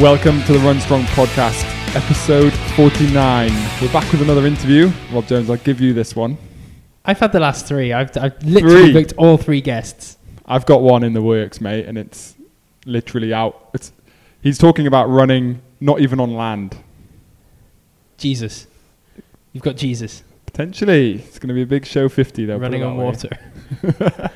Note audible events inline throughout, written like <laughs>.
Welcome to the Run Strong podcast, episode 49. We're back with another interview. Rob Jones, I'll give you this one. I've had the last three. I've, I've literally Three. booked all three guests. I've got one in the works, mate, and it's literally out. It's, he's talking about running not even on land. Jesus. You've got Jesus Potentially, it's going to be a big show 50, though. put running on way. water. <laughs>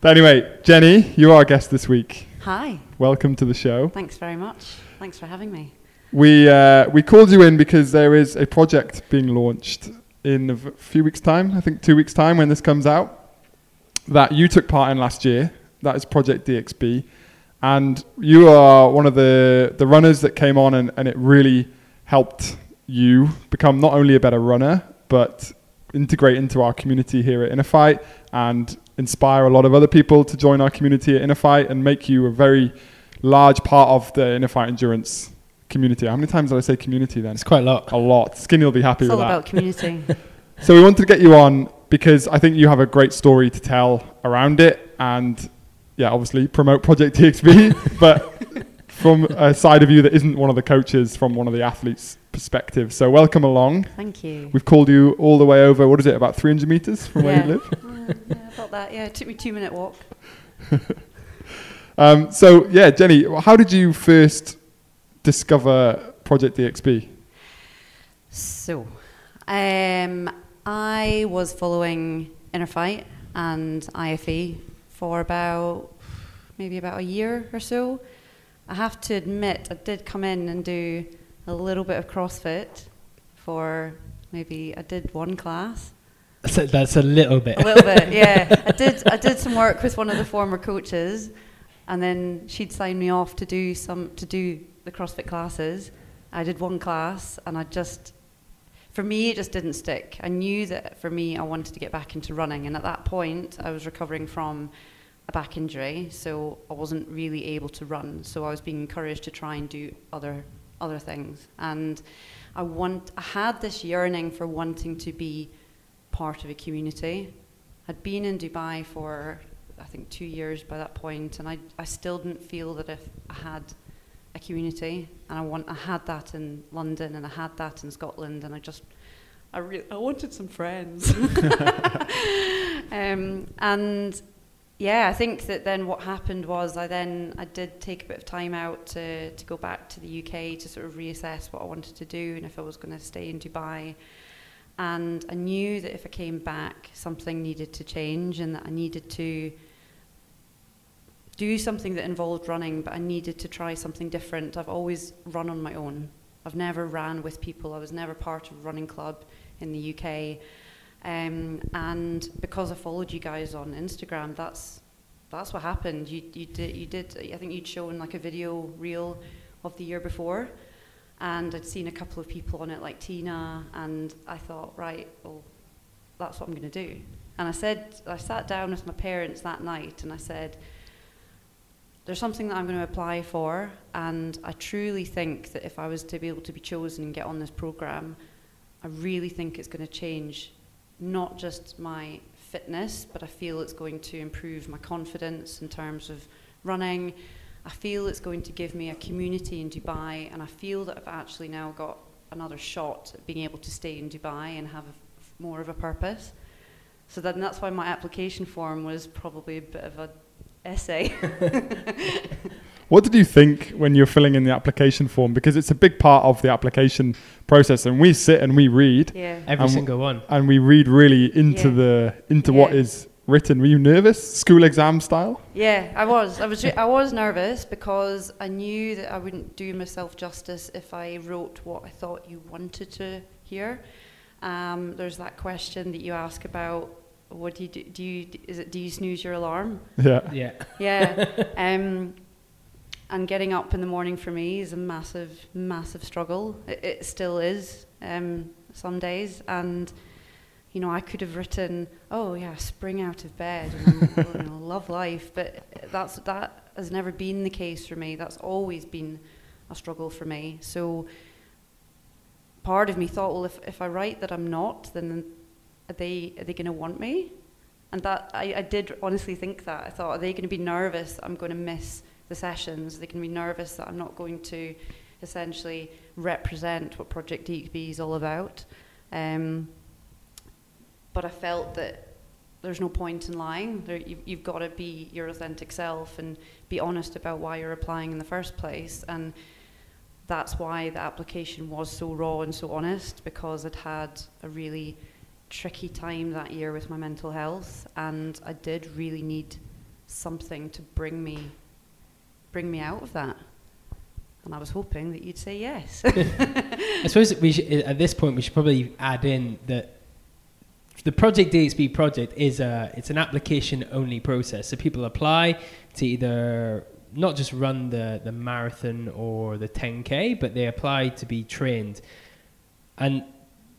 But anyway, Jenny, you are our guest this week. Hi, Welcome to the show. thanks very much. Thanks for having me. We uh, we called you in because there is a project being launched in a v- few weeks' time. I think two weeks' time when this comes out. That you took part in last year. That is Project DXB, and you are one of the the runners that came on and, and it really helped you become not only a better runner but integrate into our community here at Inner Fight and inspire a lot of other people to join our community at Inner Fight and make you a very large part of the Inner Fight endurance community. How many times did I say community then? It's quite a lot. A lot. Skinny will be happy with that. It's with all that. about community. <laughs> <laughs> So we wanted to get you on because I think you have a great story to tell around it and yeah, obviously promote Project DXB, <laughs> but from a side of you that isn't one of the coaches, from one of the athletes' perspective. So welcome along. Thank you. We've called you all the way over, what is it, about 300 meters from where you live? Uh, yeah, about that. Yeah, it took me two minute walk. <laughs> Um, so yeah, Jenny, how did you first discover Project DXB? So, um, I was following Inner Fight and IFE for about maybe about a year or so. I have to admit, I did come in and do a little bit of CrossFit for maybe I did one class. So that's a little bit. A little bit, yeah. I did. I did some work with one of the former coaches, and then she'd signed me off to do some to do the CrossFit classes. I did one class, and I just, for me, it just didn't stick. I knew that for me, I wanted to get back into running, and at that point, I was recovering from a back injury, so I wasn't really able to run. So I was being encouraged to try and do other other things, and I want. I had this yearning for wanting to be part of a community. I'd been in Dubai for I think two years by that point, and I, I still didn't feel that if I had a community, and I want I had that in London, and I had that in Scotland, and I just I re- I wanted some friends, <laughs> <laughs> um, and yeah, I think that then what happened was I then I did take a bit of time out to to go back to the UK to sort of reassess what I wanted to do and if I was going to stay in Dubai and I knew that if I came back, something needed to change, and that I needed to do something that involved running, but I needed to try something different. I've always run on my own. I've never ran with people. I was never part of a running club in the UK, um, and because I followed you guys on Instagram, that's that's what happened. You you did you did. I think you'd shown like a video reel of the year before and I'd seen a couple of people on it like Tina and I thought right well that's what I'm going to do and I said I sat down with my parents that night and I said there's something that I'm going to apply for and I truly think that if I was to be able to be chosen and get on this program I really think it's going to change not just my fitness but I feel it's going to improve my confidence in terms of running I feel it's going to give me a community in Dubai, and I feel that I've actually now got another shot at being able to stay in Dubai and have more of a purpose. So then that's why my application form was probably a bit of an essay. <laughs> <laughs> What did you think when you're filling in the application form? Because it's a big part of the application process, and we sit and we read, yeah. Every single one. and we read really into Yeah. the into what Yeah. is written. Were you nervous, school exam style? Yeah, I was. I was. I was nervous because I knew that I wouldn't do myself justice if I wrote what I thought you wanted to hear. Um, there's that question that you ask about. What do you do? do you, is it do you snooze your alarm? Yeah. Yeah. Yeah. <laughs> um, and getting up in the morning for me is a massive, massive struggle. It, it still is um, some days. And, you know, I could have written, oh, yeah, spring out of bed and you <laughs> know, love life. But that's, that has never been the case for me. That's always been a struggle for me. So part of me thought, well, if, if I write that I'm not, then are they, are they going to want me? And that I, I did honestly think that. I thought, are they going to be nervous? I'm going to miss the sessions. They can be nervous that I'm not going to essentially represent what Project DXB is all about. Um, but I felt that there's no point in lying. There, you, you've got to be your authentic self and be honest about why you're applying in the first place. And that's why the application was so raw and so honest because I'd had a really tricky time that year with my mental health and I did really need something to bring me bring me out of that. And I was hoping that you'd say yes. <laughs> <laughs> I suppose we should, at this point we should probably add in that the Project DXB project is a it's an application only process. So people apply to either not just run the the marathon or the 10k, but they apply to be trained. And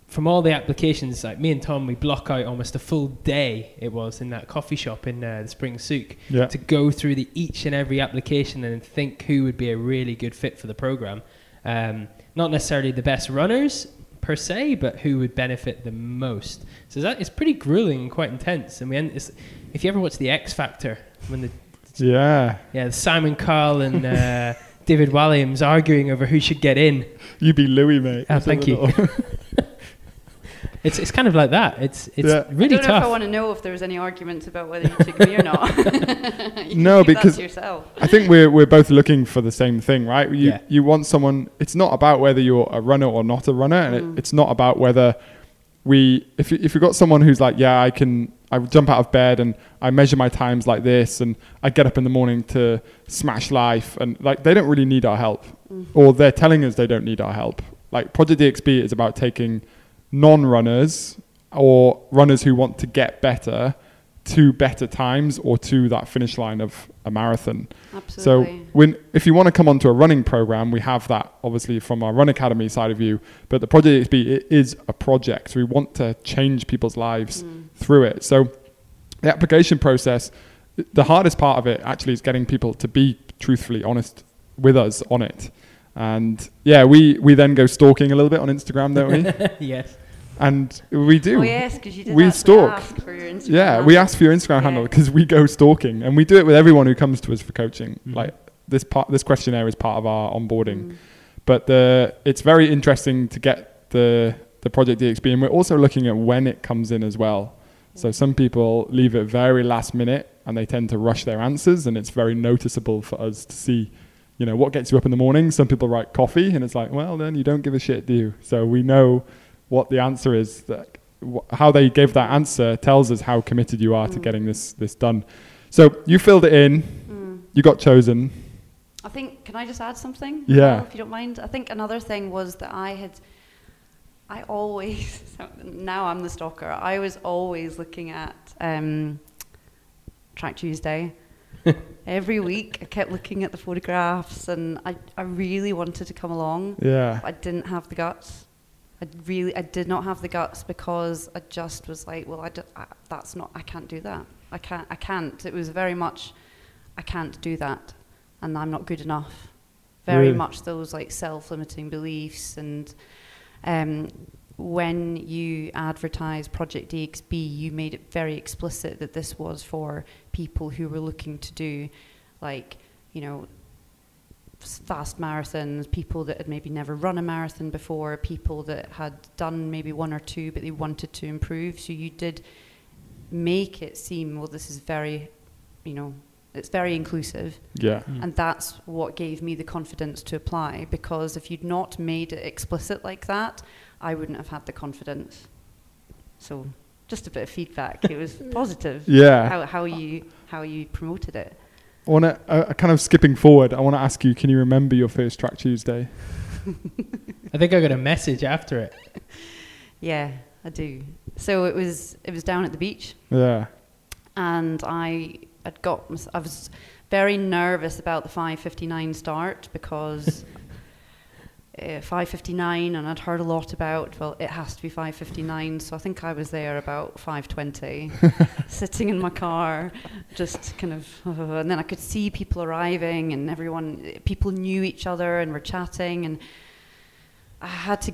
from all the applications, like me and Tom, we block out almost a full day. It was in that coffee shop in uh, the Spring Souk Yeah. to go through the each and every application and think who would be a really good fit for the program. Um, not necessarily the best runners per se, but who would benefit the most. So that it's pretty grueling and quite intense. And we end, it's, if you ever watch the X Factor when the Yeah. yeah Simon Cowell and uh, <laughs> David Walliams arguing over who should get in, You'd be Louis, mate. Ah, thank you. <laughs> little- it's it's kind of like that. It's it's Yeah. really I don't know tough. if I want to know if there was any arguments about whether you took me or not. <laughs> <laughs> You No, because- yourself. I think we're we're both looking for the same thing, right? You Yeah. you want someone. It's not about whether you're a runner or not a runner, and Mm. it, it's not about whether we. If you, if you've got someone who's like, yeah, I can. I jump out of bed and I measure my times like this, and I get up in the morning to smash life, and like they don't really need our help, Mm. or they're telling us they don't need our help. Like Project DXB is about taking non-runners or runners who want to get better to better times or to that finish line of a marathon. Absolutely. So when if you want to come onto a running program, we have that obviously from our Run Academy side of you. But the Project XB it is a project. We want to change people's lives Mm. through it. So the application process, the hardest part of it actually is getting people to be truthfully honest with us on it. And yeah, we we then go stalking a little bit on Instagram, don't we? <laughs> yes. and we do. Oh yes, because you did We actually stalk. ask for your Instagram. Yeah, we ask for your Instagram Yeah. handle because we go stalking, and we do it with everyone who comes to us for coaching. Mhm. Like this part, this questionnaire is part of our onboarding. Mm. But the it's very interesting to get the the project DXB, and we're also looking at when it comes in as well. So some people leave it very last minute, and they tend to rush their answers, and it's very noticeable for us to see. You know what gets you up in the morning. Some people write coffee, and it's like, well, then you don't give a shit, do you? So we know what the answer is. That wh- how they gave that answer tells us how committed you are to Mm. getting this this done. So you filled it in. Mm. You got chosen. I think, can I just add something? Yeah. Well, if you don't mind. I think another thing was that I had, I always, <laughs> now I'm the stalker, I was always looking at um, Track Tuesday. <laughs> Every week I kept looking at the photographs and I, I really wanted to come along. Yeah. I didn't have the guts. I really, I did not have the guts because I just was like, well, I, d- I that's not, I can't do that. I can't, I can't. It was very much, I can't do that, and I'm not good enough. Very Really? much those like self-limiting beliefs, and um, when you advertise Project DXB, you made it very explicit that this was for people who were looking to do, like, you know, fast marathons, people that had maybe never run a marathon before, people that had done maybe one or two but they wanted to improve. So you did make it seem, well, this is very, you know, it's very inclusive. Yeah. Mm. And that's what gave me the confidence to apply because if you'd not made it explicit like that, I wouldn't have had the confidence. So just a bit of feedback. It was <laughs> positive. Yeah. How, how you how you promoted it. I want to, uh, kind of skipping forward, I want to ask you, can you remember your first track Tuesday? <laughs> I think I got a message after it. <laughs> Yeah, I do. So it was it was down at the beach, Yeah. and I had got I was very nervous about the 5:59 start because uh, 5:59, and I'd heard a lot about well, it has to be 5:59. So I think I was there about 5:20, <laughs> sitting in my car, just kind of, <laughs> and then I could see people arriving, and everyone, people knew each other and were chatting, and I had to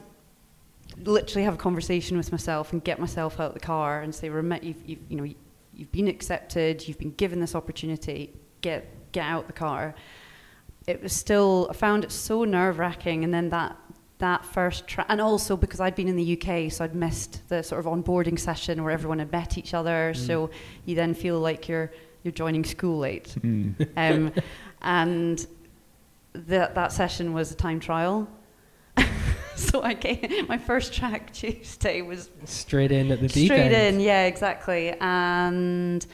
literally have a conversation with myself and get myself out of the car and say, you've, you've, you know, you've been accepted, you've been given this opportunity. Get get out the car." It was still I found it so nerve wracking, and then that that first tra- and also because I'd been in the UK, so I'd missed the sort of onboarding session where everyone had met each other. Mm. So you then feel like you're you're joining school late, Mm. <laughs> um, and that that session was a time trial. <laughs> so I came, my first track Tuesday was Straight in at the deep straight end. in yeah exactly and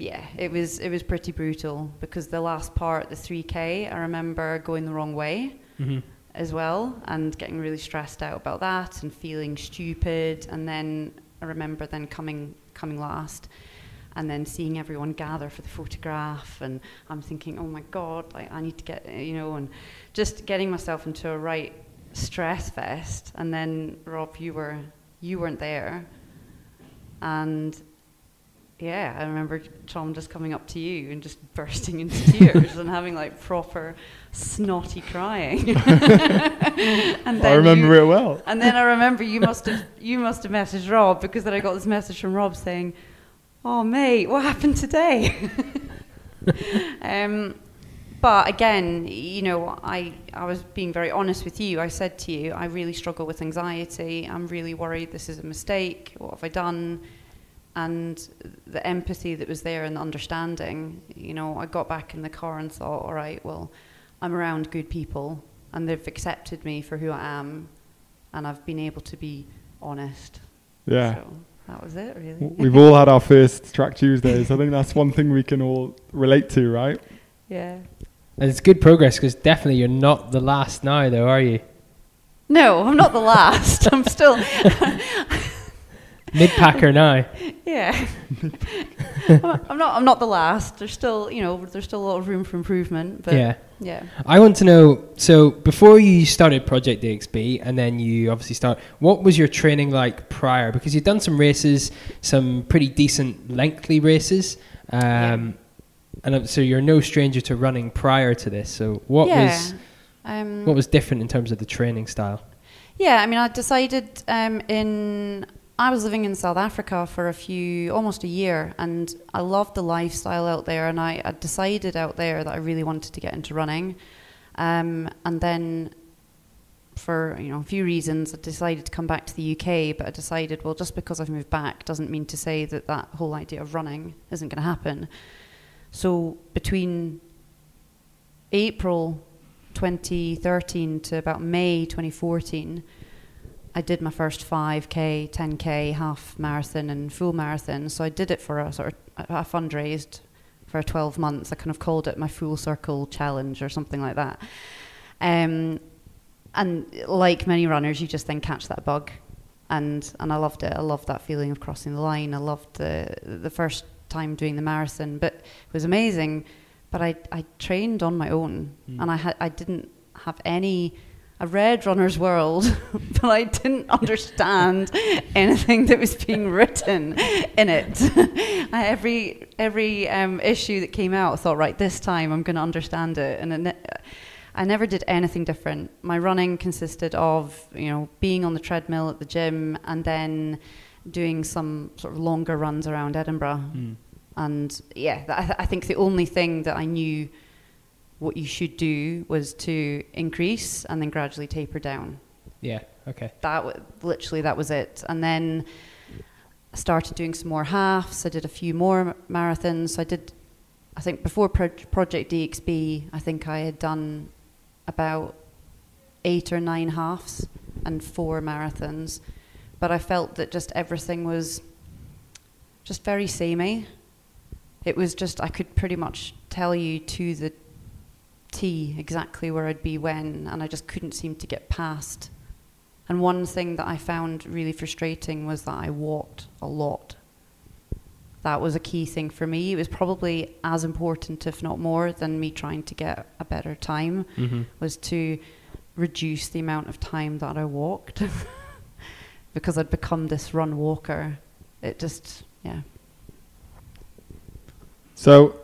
yeah it was it was pretty brutal because the last part the 3k i remember going the wrong way Mhm. as well and getting really stressed out about that and feeling stupid and then i remember then coming coming last and then seeing everyone gather for the photograph and i'm thinking oh my god like i need to get you know and just getting myself into a right stress fest and then rob you were you weren't there and yeah i remember tom just coming up to you and just <laughs> bursting into tears and having like proper snotty crying <laughs> and I remember you, it well. and then I remember you must have you must have messaged Rob because then I got this message from Rob saying, "Oh mate, what happened today?" <laughs> um, but again, you know, I I was being very honest with you. I said to you, I really struggle with anxiety. I'm really worried this is a mistake. What have I done? And the empathy that was there and the understanding, you know, I got back in the car and thought, all right, well, I'm around good people and they've accepted me for who I am and I've been able to be honest. Yeah. So that was it, really. We've all had our first track Tuesdays. I think that's one thing we can all relate to, right? <laughs> yeah. And it's good progress because definitely you're not the last now, though, are you? No, I'm not the last. I'm still, <laughs> Mid packer now. yeah. <laughs> I'm not. I'm not the last. There's still, you know, there's still a lot of room for improvement. But yeah. yeah. I want to know. So before you started Project DXB, and then you obviously start. What was your training like prior? Because you've done some races, some pretty decent lengthy races, um, and um, so you're no stranger to running prior to this. So what yeah. was Um, what was different in terms of the training style? Yeah, I mean, I decided um, in. I was living in South Africa for a few, almost a year, and I loved the lifestyle out there. And I, I decided out there that I really wanted to get into running. Um, and then, for you know a few reasons, I decided to come back to the UK. But I decided, well, just because I've moved back doesn't mean to say that that whole idea of running isn't going to happen. So between April 2013 to about May 2014, I did my first 5k, 10k, half marathon, and full marathon. So I did it for a sort of, I fundraised for 12 months. I kind of called it my full circle challenge or something like that. Um, and like many runners, you just then catch that bug. And, and I loved it. I loved that feeling of crossing the line. I loved the, the first time doing the marathon, but it was amazing. But I, I trained on my own Mm. and I, had I didn't have any. I read Runner's World, <laughs> but I didn't understand anything that was being written in it. <laughs> I, every every um, issue that came out, I thought, right, this time I'm going to understand it, and it I never did anything different. My running consisted of, you know, being on the treadmill at the gym, and then doing some sort of longer runs around Edinburgh. And yeah, th- I think the only thing that I knew what you should do was to increase and then gradually taper down. Yeah. Okay. That w- literally that was it. And then I started doing some more halves. I did a few more marathons. I did, I think before Pro- Project DXB, I think I had done about eight or nine halves and four marathons. But I felt that just everything was just very samey. It was just I could pretty much tell you to the T exactly where I'd be when, and I just couldn't seem to get past. And one thing that I found really frustrating was that I walked a lot. That was a key thing for me. It was probably as important, if not more, than me trying to get a better time, Mm-hmm. was to reduce the amount of time that I walked. <laughs> because I'd become this run walker. It just, yeah. So,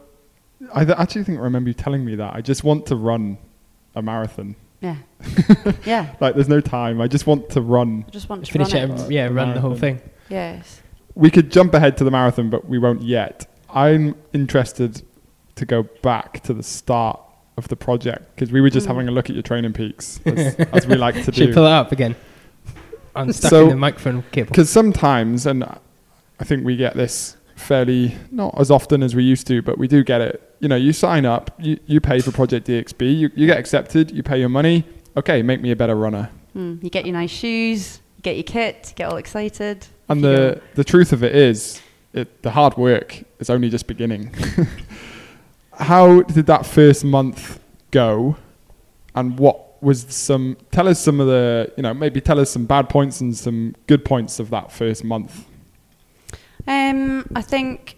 I th- actually think I remember you telling me that. I just want to run a marathon. Yeah. <laughs> yeah. Like, there's no time. I just want to run. I just want to Finish run it. it. And, yeah. The Run the whole thing. Yes. We could jump ahead to the marathon, but we won't yet. I'm interested to go back to the start of the project? Because we were just Mm. having a look at your TrainingPeaks, as, as we like to <laughs> Should we do. pull it up again? I'm stuck So- in the microphone cable. Because sometimes, and I think we get this fairly not as often as we used to, but we do get it. You know, you sign up, you, you pay for Project DXB, you, you get accepted, you pay your money. Okay, make me a better runner. Mm, you get your nice shoes, you get your kit, you get all excited. And the, the truth of it is, it, the hard work is only just beginning. <laughs> How did that first month go? And what was some, tell us some of the, you know, maybe tell us some bad points and some good points of that first month. Um, I think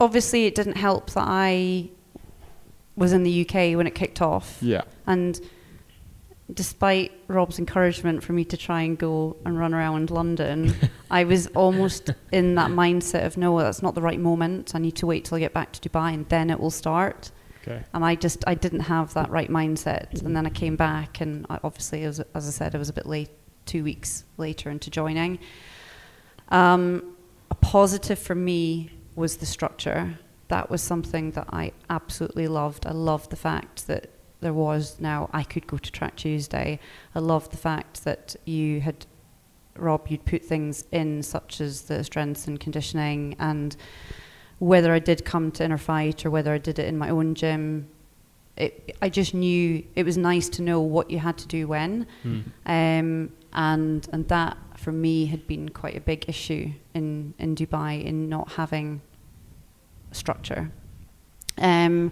obviously it didn't help that I was in the UK when it kicked off, Yeah. and despite Rob's encouragement for me to try and go and run around London, <laughs> I was almost in that mindset of no, that's not the right moment. I need to wait till I get back to Dubai and then it will start. Okay. And I just I didn't have that right mindset, and then I came back, and I, obviously, as, as I said, I was a bit late, two weeks later into joining. Um, a positive for me was the structure. That was something that I absolutely loved. I loved the fact that there was now I could go to Track Tuesday. I loved the fact that you had Rob, you'd put things in such as the strengths and conditioning and whether I did come to Inner Fight or whether I did it in my own gym, it, I just knew it was nice to know what you had to do when. Mm. Um, and and that for me had been quite a big issue in, in Dubai in not having structure. Um,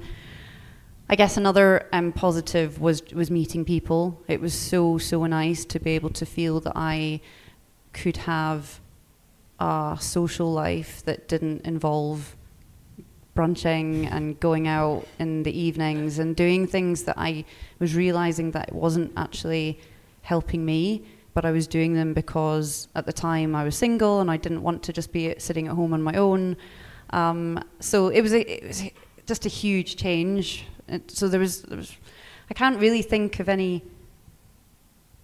I guess another um, positive was was meeting people. It was so so nice to be able to feel that I could have a social life that didn't involve brunching and going out in the evenings and doing things that I was realizing that it wasn't actually helping me, but I was doing them because at the time I was single and I didn't want to just be sitting at home on my own. Um, so it was, a, it was just a huge change. It, so there was, there was, I can't really think of any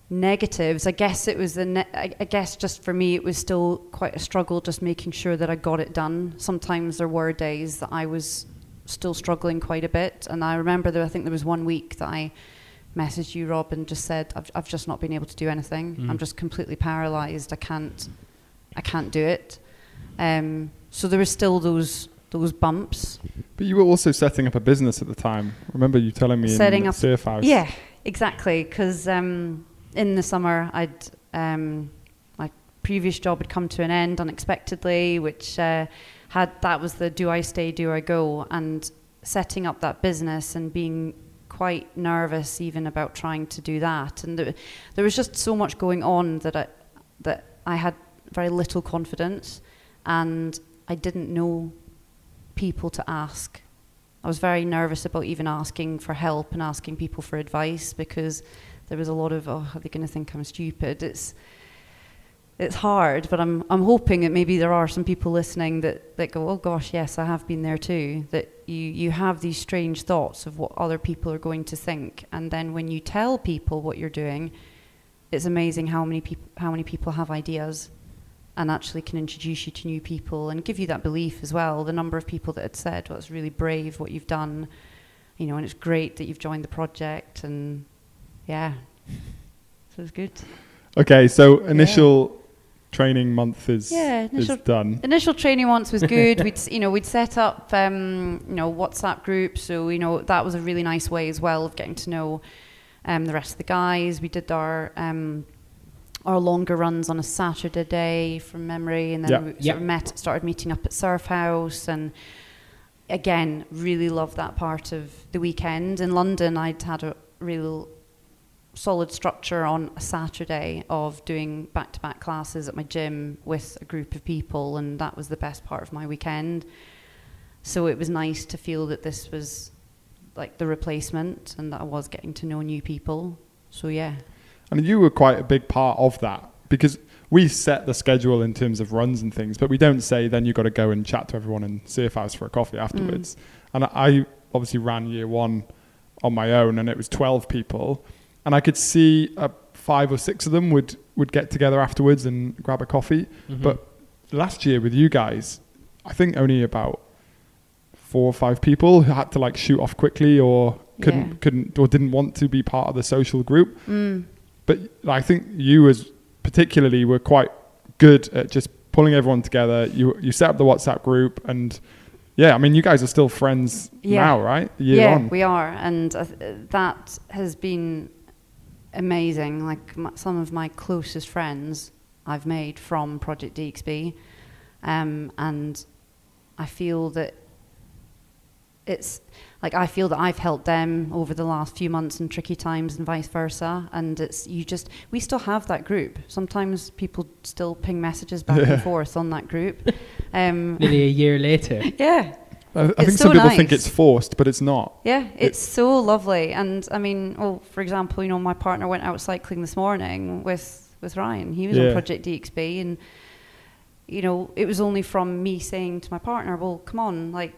negatives. I guess it was the, I, I guess just for me, it was still quite a struggle just making sure that I got it done. Sometimes there were days that I was still struggling quite a bit. And I remember that I think there was one week that I messaged you, Rob, and just said, I've, I've just not been able to do anything. Mm. I'm just completely paralyzed. I can't, I can't do it. Um, so there were still those, those bumps. But you were also setting up a business at the time. Remember you telling me Setting in up- Surf House? Yeah, exactly. Because um, in the summer, I'd um, my previous job had come to an end unexpectedly, which uh, had that was the do I stay, do I go, and setting up that business and being quite nervous even about trying to do that. And there, was just so much going on that I that I had very little confidence, and I didn't know people to ask. I was very nervous about even asking for help and asking people for advice because there was a lot of, oh, are they going to think I'm stupid? It's it's hard, but I'm I'm hoping that maybe there are some people listening that, that go, oh gosh, yes, I have been there too. That you you have these strange thoughts of what other people are going to think, and then when you tell people what you're doing, it's amazing how many people how many people have ideas and actually can introduce you to new people and give you that belief as well. The number of people that had said, well, it's really brave what you've done, you know, and it's great that you've joined the project, and yeah, so it's good. Okay, so initial training month is Yeah, is initial- done. Initial training once was <laughs> good. we'd you know we'd set up um, you know WhatsApp groups, so you know that was a really nice way as well of getting to know um, the rest of the guys. We did our um, our longer runs on a Saturday day from memory, and then Yeah. we sort Yeah. of met, started meeting up at Surf House, and again, really loved that part of the weekend. In London, I'd had a real solid structure on a Saturday of doing back to back classes at my gym with a group of people, and that was the best part of my weekend. So it was nice to feel that this was like the replacement and that I was getting to know new people. So yeah. And you were quite a big part of that because we set the schedule in terms of runs and things, but we don't say then you've got to go and chat to everyone and see if I House for a coffee afterwards. Mm. And I obviously ran year one on my own, and it was 12 people. And I could see uh, five or six of them would, would get together afterwards and grab a coffee. Mhm. But last year with you guys, I think only about four or five people who had to like shoot off quickly or couldn't Yeah. couldn't or didn't want to be part of the social group. Mm. But I think you as particularly were quite good at just pulling everyone together. You you set up the WhatsApp group and yeah, I mean you guys are still friends Yeah. now, right? Year yeah, on. we are, and uh, that has been amazing. Like my, some of my closest friends I've made from Project DXB, um, and I feel that it's like I feel that I've helped them over the last few months in tricky times and vice versa. And it's you just we still have that group. Sometimes people still ping messages back Yeah. and <laughs> forth on that group. Um, Nearly a year later. <laughs> yeah, I, I think some so people think it's forced, but it's not. Yeah, it's so lovely. And I mean, well, for example, you know, my partner went out cycling this morning with, with Ryan. He was Yeah. on Project DXB and you know, it was only from me saying to my partner, Well, come on, like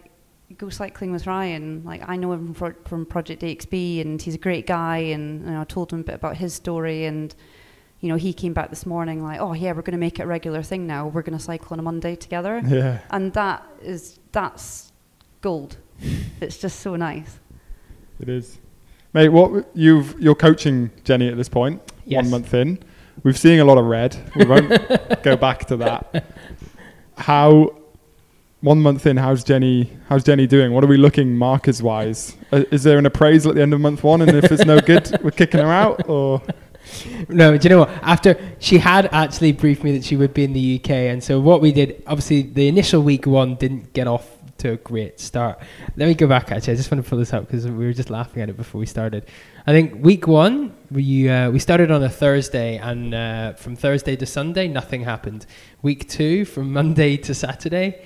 go cycling with Ryan. Like I know him from, from Project DXB and he's a great guy and you know, I told him a bit about his story and you know, he came back this morning like, Oh yeah, we're gonna make it a regular thing now. We're gonna cycle on a Monday together. Yeah. And that is that's gold. it's just so nice. It is. Mate, what you've you're coaching Jenny at this point, Yes. one month in. We've seen a lot of red. We won't <laughs> go back to that. How one month in, how's Jenny how's Jenny doing? What are we looking markers wise? Uh, is there an appraisal at the end of month one and if it's no good, <laughs> we're kicking her out or No, do you know what? After she had actually briefed me that she would be in the UK, and so what we did, obviously, the initial week one didn't get off to a great start. Let me go back. Actually, I just want to pull this up because we were just laughing at it before we started. I think week one we uh, we started on a Thursday, and uh, from Thursday to Sunday, nothing happened. Week two, from <laughs> Monday to Saturday,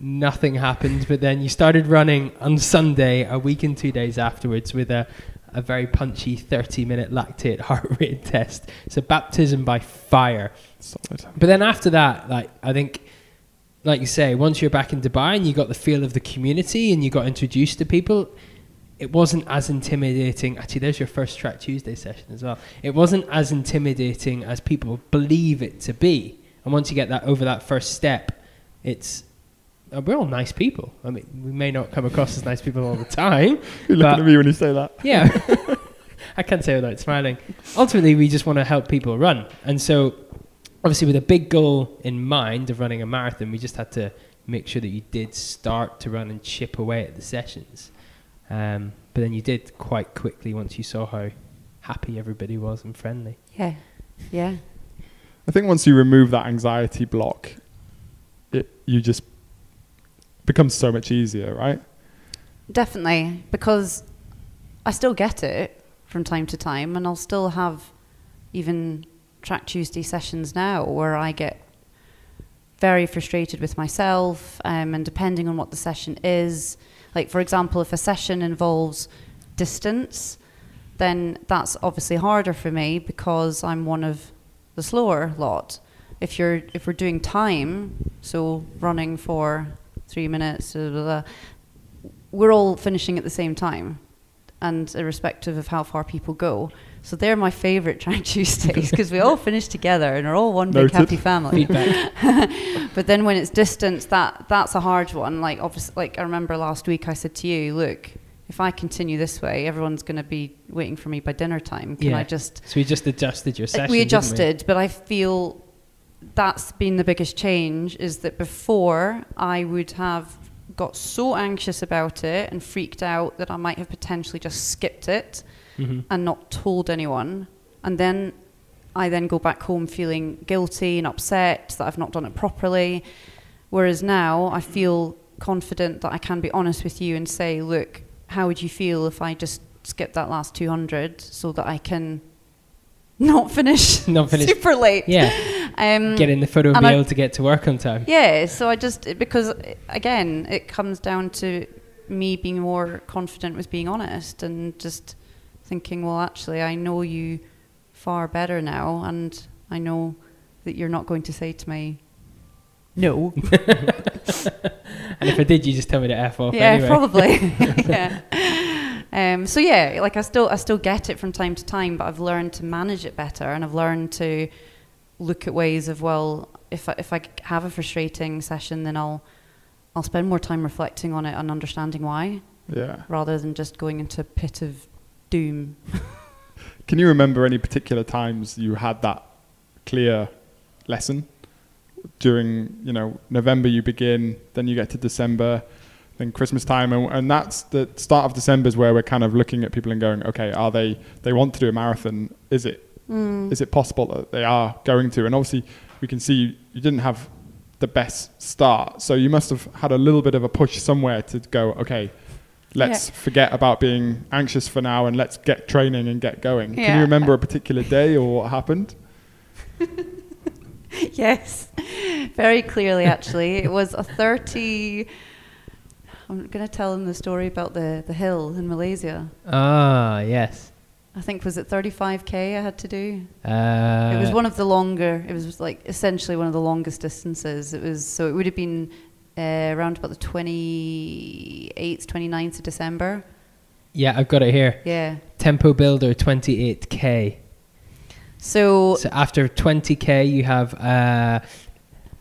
nothing happened. But then you started running on Sunday, a week and two days afterwards, with a a very punchy 30 minute lactate <laughs> heart rate test. So baptism by fire. solid? But then after that, like I think, like you say, once you're back in Dubai and you got the feel of the community and you got introduced to people, it wasn't as intimidating. Actually, there's your first track Tuesday session as well. It wasn't as intimidating as people believe it to be. And once you get that over that first step, it's uh, we're all nice people. I mean, we may not come across as nice people all the time. <laughs> You're looking at me when you say that. Yeah. <laughs> <laughs> I can't say without smiling. Ultimately, we just want to help people run. And so, obviously, with a big goal in mind of running a marathon, we just had to make sure that you did start to run and chip away at the sessions. Um, but then you did quite quickly once you saw how happy everybody was and friendly. Yeah. Yeah. I think once you remove that anxiety block, it you just becomes so much easier, right? Definitely, because I still get it from time to time, and I'll still have even Track Tuesday sessions now where I get very frustrated with myself, um, and depending on what the session is, like for example, if a session involves distance, then that's obviously harder for me because I'm one of the slower lot. If you're if we're doing time, so running for three minutes, blah, blah, blah, we're all finishing at the same time, and irrespective of how far people go. So they're my favourite track Tuesdays <laughs> because we all <laughs> finish together and are all one big happy family. <laughs> But then when it's distance, that that's a hard one. Like obviously, like I remember last week, I said to you, "Look, if I continue this way, everyone's going to be waiting for me by dinner time. Can Yeah. I just?" so we just adjusted your uh, session. we adjusted, but I feel that's been the biggest change. Is that before I would have got so anxious about it and freaked out that I might have potentially just skipped it Mhm. and not told anyone. And then I then go back home feeling guilty and upset that I've not done it properly. Whereas now I feel confident that I can be honest with you and say, look, how would you feel if I just skip that last 200 so that I can <laughs> not finish, <laughs> Not finish. super late? Yeah. <laughs> Um, Get in the photo and and be I- able to get to work on time. yeah, so I just because again, it comes down to me being more confident with being honest and just thinking, well, actually, I know you far better now, and I know that you're not going to say to me, no. <laughs> And if I did, you just tell me to F off yeah, anyway. probably. <laughs> <laughs> yeah. Um, so yeah, like I still I still get it from time to time, but I've learned to manage it better, and I've learned to look at ways of well, if I, if I have a frustrating session, then I'll I'll spend more time reflecting on it and understanding why. Yeah. rather than just going into a pit of doom. <laughs> Can you remember any particular times you had that clear lesson? During, you know, November you begin, then you get to December, then Christmas time, and, and that's the start of December is where we're kind of looking at people and going, okay, are they, they want to do a marathon? Is it, mm. is it possible that they are going to? And obviously we can see you, you didn't have the best start, so you must have had a little bit of a push somewhere to go, okay, let's Yeah. forget about being anxious for now and let's get training and get going. Can you remember a particular day or what happened? <laughs> yes, very clearly, actually. it was a 30. I'm going to tell them the story about the, the hill in Malaysia. Ah, yes. I think, was it 35k I had to do? Uh, it was one of the longer, it was like essentially one of the longest distances. It was, so it would have been uh, around about the 28th, 29th of December. Yeah, I've got it here. Yeah. Tempo Builder 28k. So, So after 20k, you have uh,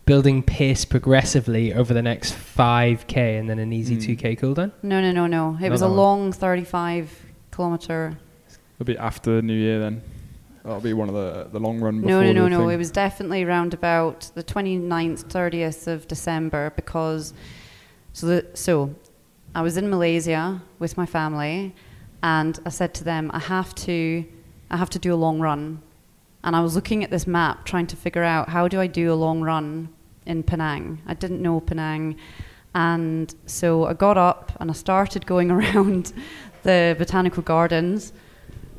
building pace progressively over the next 5k, and then an easy Mm. 2k cooldown. no, no, no, no. It Not was a that one. long 35 kilometer. It'll be after New Year then. That'll be one of the, the long run No, no, no, no. It was definitely around about the 29th, 30th of December because so the, so I was in Malaysia with my family and I said to them I have to I have to do a long run. And I was looking at this map trying to figure out how do I do a long run in Penang. I didn't know Penang. And so I got up and I started going <laughs> around the botanical gardens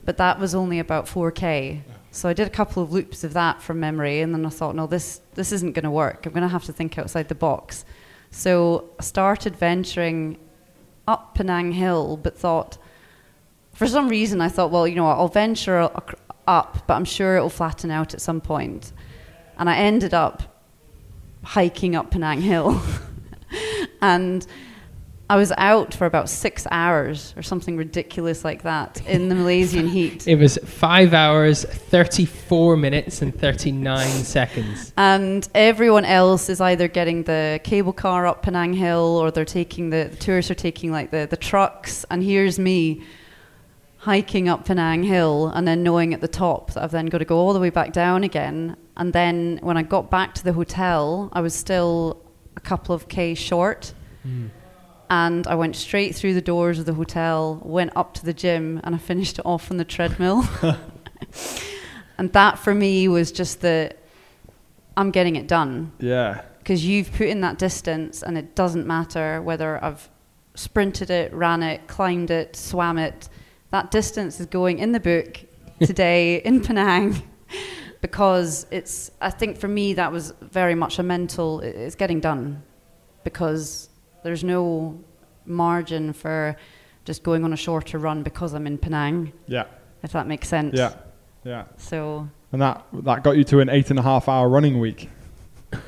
but that was only about 4k. So I did a couple of loops of that from memory, and then I thought, no, this this isn't going to work. I'm going to have to think outside the box. So I started venturing up Penang Hill, but thought, for some reason, I thought, well, you know, I'll venture up, but I'm sure it'll flatten out at some point. And I ended up hiking up Penang Hill, <laughs> and I was out for about six hours or something ridiculous like that in the Malaysian <laughs> heat. It was 5 hours, 34 minutes, and 39 seconds. And everyone else is either getting the cable car up Penang Hill or they're taking the, the tourists are taking like the, the trucks. And here's me hiking up Penang Hill and then knowing at the top that I've then got to go all the way back down again. And then when I got back to the hotel, I was still a couple of K short. Hmm. And I went straight through the doors of the hotel, went up to the gym, and I finished it off on the treadmill. <laughs> and that for me was just the I'm getting it done yeah. because you've put in that distance, and it doesn't matter whether I've sprinted it, ran it, climbed it, swam it. That distance is going in the book <laughs> today in Penang <laughs> because it's. I think for me that was very much a mental. It's getting done because there's no margin for just going on a shorter run because I'm in Penang. Yeah. If that makes sense. Yeah. Yeah. So And that that got you to an eight and a half hour running week. <laughs>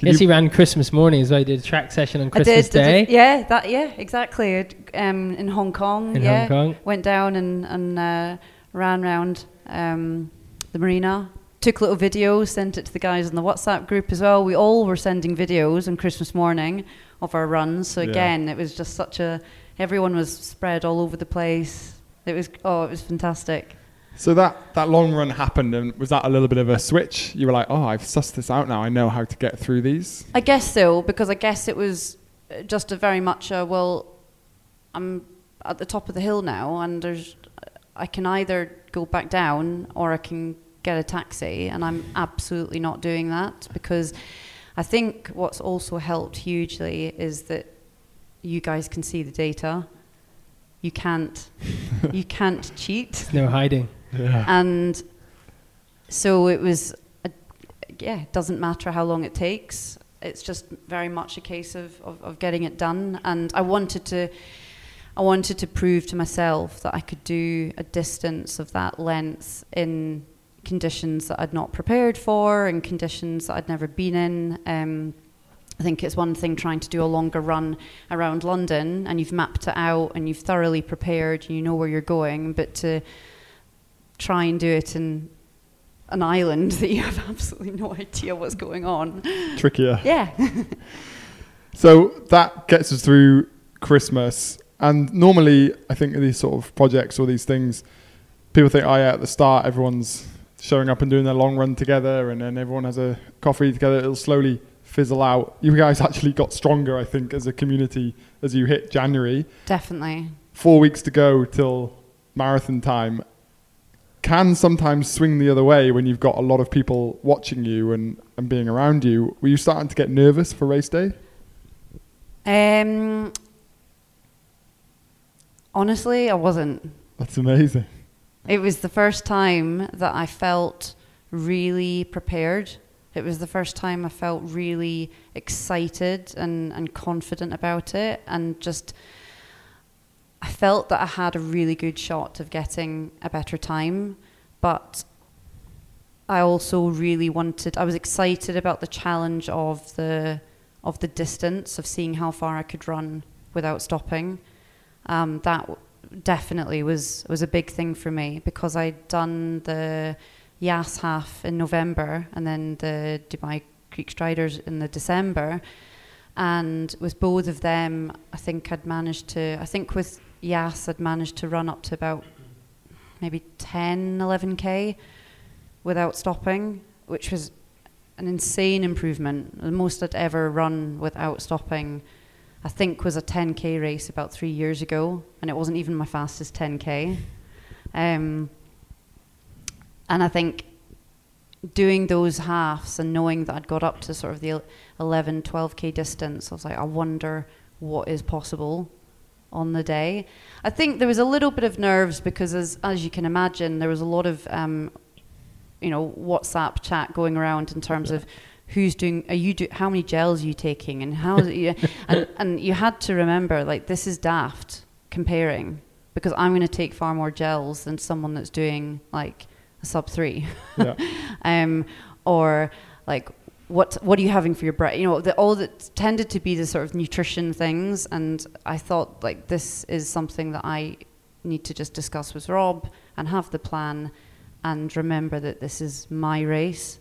Yes, he ran Christmas morning as well. He did a track session on I Christmas did, Day did- Yeah, that yeah, exactly. It, Um, in Hong Kong. in yeah. Hong Kong. Went down and and uh, ran round um, the marina. Took little videos, sent it to the guys in the WhatsApp group as well. We all were sending videos on Christmas morning of our runs. So Yeah. again, it was just such a. Everyone was spread all over the place. It was oh, it was fantastic. So that, that long run happened, and was that a little bit of a switch? You were like, oh, I've sussed this out now. I know how to get through these. I guess so, because I guess it was uh, just a very much a, well, I'm at the top of the hill now, and there's, I can either go back down or I can get a taxi, and I'm absolutely not doing that because I think what's also helped hugely is that you guys can see the data. You can't, you <laughs> can't cheat no hiding. Yeah. and so it was a, yeah it doesn't matter how long it takes it's just very much a case of, of, of getting it done and i wanted to i wanted to prove to myself that i could do a distance of that length in conditions that i'd not prepared for and conditions that i'd never been in um, I think it's one thing trying to do a longer run around London and you've mapped it out and you've thoroughly prepared and you know where you're going, but to try and do it in an island <laughs> that you have absolutely no idea what's going on. Trickier. Yeah. <laughs> So that gets us through Christmas. And normally, I think these sort of projects or these things, people think, oh yeah, at the start everyone's showing up and doing their long run together, and then everyone has a coffee together. It'll slowly fizzle out. You guys actually got stronger, I think, as a community as you hit January. Definitely. Four weeks to go till marathon time can sometimes swing the other way when you've got a lot of people watching you and, and being around you. Were you starting to get nervous for race day? Um, honestly, I wasn't. That's amazing. It was the first time that I felt really prepared. It was the first time I felt really excited and, and confident about it, and just I felt that I had a really good shot of getting a better time. But I also really wanted. I was excited about the challenge of the of the distance of seeing how far I could run without stopping. Um, that definitely was was a big thing for me because I'd done the Yas half in November and then the Dubai Creek Striders in the December. And with both of them, I think I'd managed to, I think with Yas, I'd managed to run up to about maybe 10, 11k without stopping, which was an insane improvement. The most I'd ever run without stopping, I think, was a 10k race about three years ago, and it wasn't even my fastest 10k. Um, and I think doing those halves and knowing that I'd got up to sort of the 11, 12k distance, I was like, I wonder what is possible on the day. I think there was a little bit of nerves because, as as you can imagine, there was a lot of um, you know WhatsApp chat going around in terms of who's doing are you do how many gels are you taking and how you, <laughs> and and you had to remember like this is daft comparing because I'm going to take far more gels than someone that's doing like a sub three, Yeah. <laughs> um, or like what what are you having for your bread? You know, the, all that tended to be the sort of nutrition things, and I thought like this is something that I need to just discuss with Rob and have the plan, and remember that this is my race,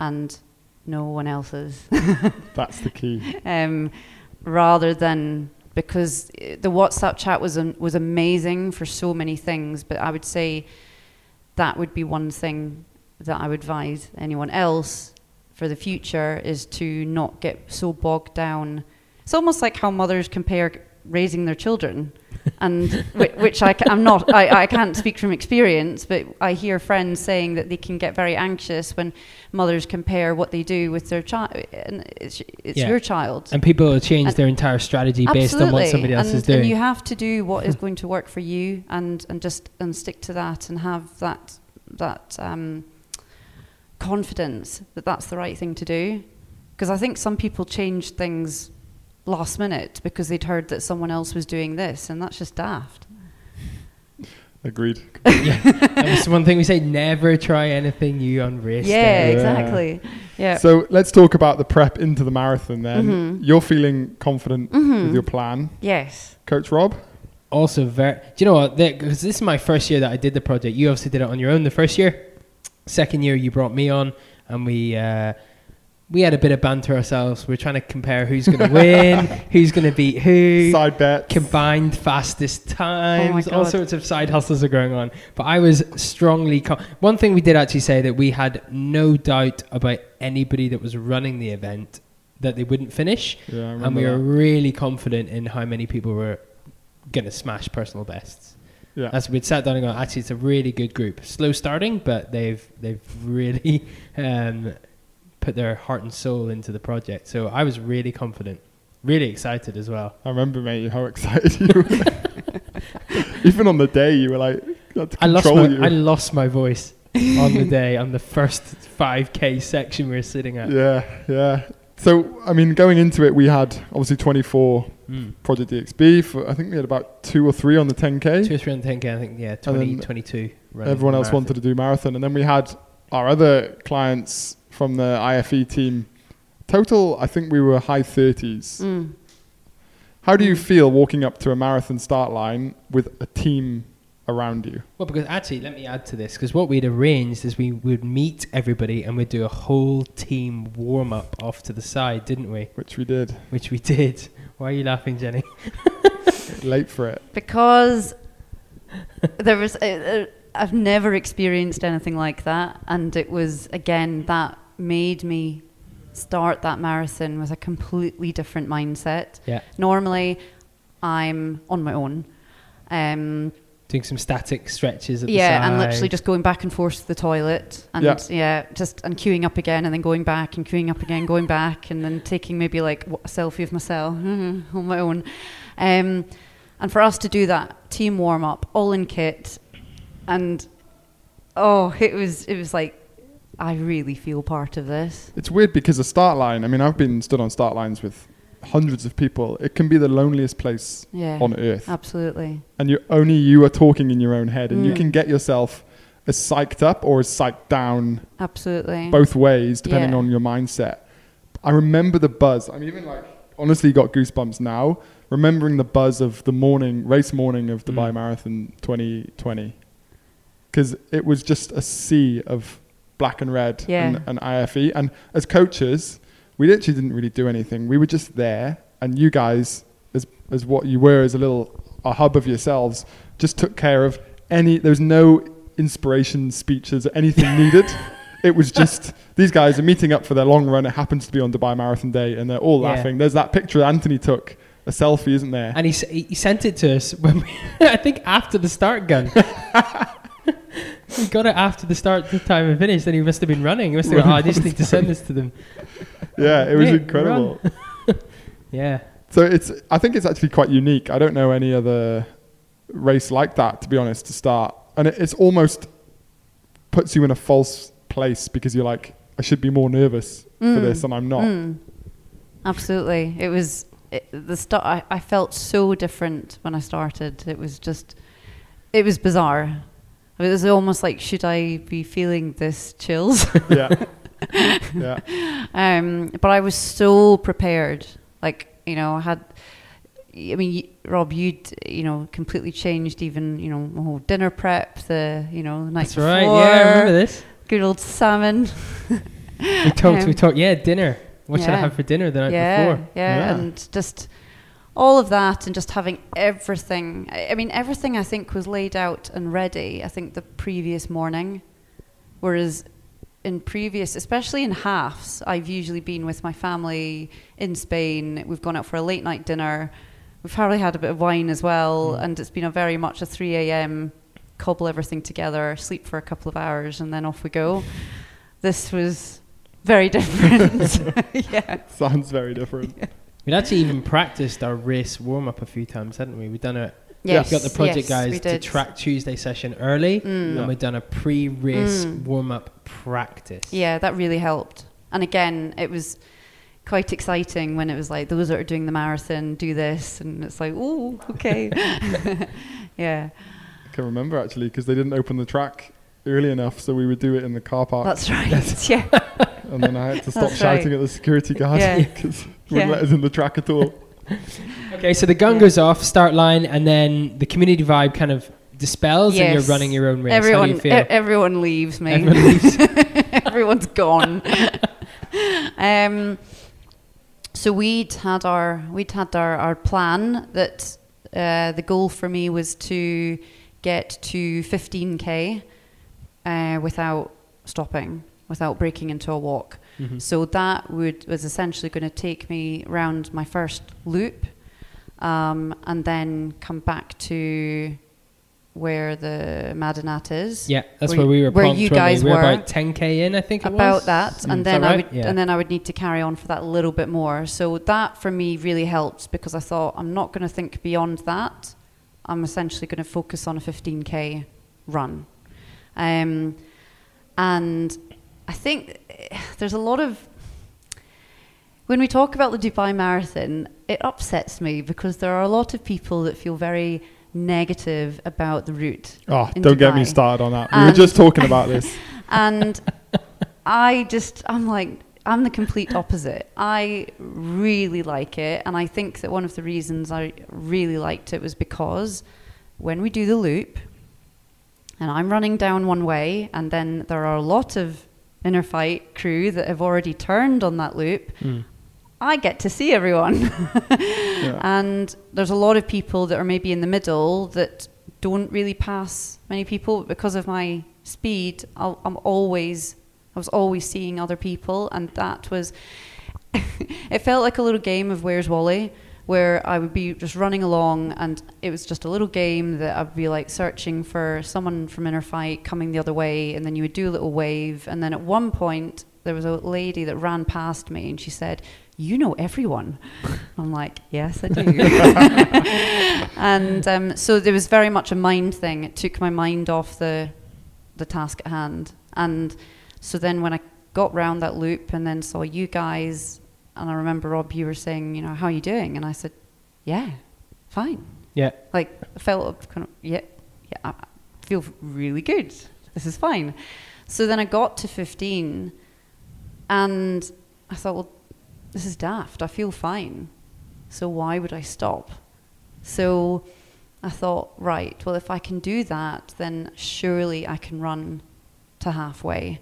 and no one else's. <laughs> That's the key. um, rather than because the WhatsApp chat was um, was amazing for so many things, but I would say that would be one thing that I would advise anyone else for the future is to not get so bogged down. It's almost like how mothers compare raising their children, and which, I, am not. I, I can't speak from experience, but I hear friends saying that they can get very anxious when mothers compare what they do with their child, and it's, it's Yeah. your child. And people will change And- their entire strategy based on what somebody else and, is doing. And you have to do what is <laughs> going to work for you, and and just and stick to that, and have that that um, confidence that that's the right thing to do. Because I think some people change things last minute because they'd heard that someone else was doing this, and that's just daft. Agreed. <laughs> that was one thing we say: never try anything new on race yeah, day. exactly. Yeah. So let's talk about the prep into the marathon then. Mhm. You're feeling confident Mhm. with your plan. yes. Coach Rob? Also, very. Do you know what? Because this is my first year that I did the project. You obviously did it on your own the first year. Second year, you brought me on, and we uh, we had a bit of banter ourselves. We are trying to compare who's going to win, <laughs> who's going to beat who. Side bet. combined fastest times, all Oh God. sorts of side hustles are going on. But I was strongly. Co- One thing we did actually say that we had no doubt about anybody that was running the event that they wouldn't finish, Yeah, and we were that. really confident in how many people were going to smash personal bests. Yeah. As we'd sat down and gone, actually, it's a really good group. Slow starting, but they've they've really <laughs> um, put their heart and soul into the project. So I was really confident, really excited as well. I remember, mate, how excited you were. <laughs> Even on the day, you were like, I lost my you. I lost my voice on the day on the first 5k section we were sitting at. yeah, yeah. So, I mean, going into it, we had obviously 24 Mm. Project DXB. For, I think we had about two or three on the 10K. Two or three on 10k, I think. Yeah, 20, 22. Everyone else wanted to do marathon. And then we had our other clients from the IFE team. Total, I think we were high 30s. Mm. How do you Mm. feel walking up to a marathon start line with a team around you? Well, because actually, let me add to this because what we'd arranged is we would meet everybody and we'd do a whole team warm up off to the side, didn't we? Which we did. Which we did. <laughs> Why are you laughing, Jenny? <laughs> <laughs> late for it. because there was uh, uh, I've never experienced anything like that, and it was again that made me start that marathon with a completely different mindset. Yeah. Normally, I'm on my own. Um, Doing some static stretches at yeah, the side. and literally just going back and forth to the toilet, and Yeah. yeah. just and queuing up again, and then going back and queuing up again, going back, and then taking maybe like a selfie of myself <laughs> on my own. Um, and for us to do that team warm up, all in kit, and oh, it was it was like I really feel part of this. It's weird because the start line. I mean, I've been stood on start lines with hundreds of people. It can be the loneliest place Yeah, on earth, absolutely. and you only you are talking in your own head, and you Mm. can get yourself as psyched up or as psyched down Absolutely. both ways depending Yeah. on your mindset. I remember the buzz. I'm even like honestly got goosebumps now remembering the buzz of the morning race morning of Dubai Mm. Marathon 2020 because it was just a sea of black and red Yeah. and, and IFE. And as coaches, we literally didn't really do anything. We were just there, and you guys, as as what you were, as a little a hub of yourselves, just took care of any. There was no inspiration speeches, anything <laughs> needed. It was just these guys are meeting up for their long run. It happens to be on Dubai Marathon Day, and they're all Yeah. laughing. There's that picture Anthony took, a selfie, isn't there? And he, he he sent it to us when we, <laughs> I think after the start gun. <laughs> we got it after the start the time and finished, and he must have been running. He must have gone, oh, I just need to send this to them. <laughs> yeah, it was Mate, incredible. <laughs> Yeah. So it's I think it's actually quite unique. I don't know any other race like that to be honest to start. And it, it's almost puts you in a false place because you're like I should be more nervous for Mm. this and I'm not. Mm. Absolutely. It was it, the start. I, I felt so different when I started. It was just, it was bizarre. It was almost like, should I be feeling this chills? <laughs> yeah. yeah. um, but I was so prepared. Like you know, I had. I mean, Rob, you'd you know completely changed even you know my whole dinner prep. The you know the night That's before. right. Yeah, I remember this. Good old salmon. We talked. we Um, talked. Yeah, dinner. What should I have for dinner the night yeah, before? Yeah, Yeah. and just all of that, and just having everything. I mean, everything I think was laid out and ready. I think the previous morning, whereas in previous, especially in halves, I've usually been with my family in Spain. We've gone out for a late night dinner. We've probably had a bit of wine as well, Mm. and it's been a very much a 3 a.m. cobble everything together, sleep for a couple of hours, and then off we go. This was very <laughs> different. <laughs> <laughs> yeah. Sounds very different. We'd actually even practiced our race warm up a few times, hadn't we? We've done it. Yes. We've got the project yes, guys to track Tuesday session early, Mm. and we've done a pre-race Mm. warm up practice. Yeah, that really helped. And again, it was quite exciting when it was like those that are doing the marathon do this, and it's like, oh, okay, <laughs> <laughs> yeah, I can remember actually because they didn't open the track early enough, so we would do it in the car park, that's right. <laughs> yeah, and then I had to stop That's shouting right. at the security guard Yeah. Because wouldn't Yeah. let us in the track at all. <laughs> Okay, so the gun goes off, start line, and then the community vibe kind of dispels, and you're running your own race. How everyone, do you feel? e- everyone leaves me. Everyone leaves. <laughs> Everyone's gone. <laughs> um, so we'd had our we'd had our, our plan that uh, the goal for me was to get to 15k uh, without stopping, without breaking into a walk. Mhm. So that would was essentially going to take me round my first loop, um, and then come back to where the Madinat is. Yeah, that's Where where, we were. where prompt, you guys we were were. about 10k in, I think it about was. that, Mm, and then that I would Yeah. and then I would need to carry on for that little bit more. So that for me really helped because I thought I'm not going to think beyond that. I'm essentially going to focus on a 15k run, um, and I think <sighs> there's a lot of when we talk about the Dubai Marathon, it upsets me because there are a lot of people that feel very negative about the route. Oh, don't get me started on that. We were just talking about this. <laughs> and I just I'm like I'm the complete opposite. I really like it, and I think that one of the reasons I really liked it was because when we do the loop, and I'm running down one way, and then there are a lot of InnerFight crew that have already turned on that loop. Mm. I get to see everyone. <laughs> Yeah. And there's a lot of people that are maybe in the middle that don't really pass many people But because of my speed. I'll, I'm always, I was always seeing other people, and that was. <laughs> it felt like a little game of Where's Wally, where I would be just running along, and it was just a little game that I'd be like searching for someone from InnerFight coming the other way, and then you would do a little wave, and then at one point there was a lady that ran past me, and she said, you know everyone. <laughs> I'm like, yes, I do. <laughs> and um, so there was very much a mind thing. It took my mind off the the task at hand. And so then when I got round that loop and then saw you guys, and I remember Rob, you were saying, you know, how are you doing? And I said, yeah, fine. Yeah. Like I felt kind of yeah, yeah, I feel really good. This is fine. So then I got to 15, and I thought, well this is daft. I feel fine. So why would I stop? So I thought, right, well, if I can do that, then surely I can run to halfway.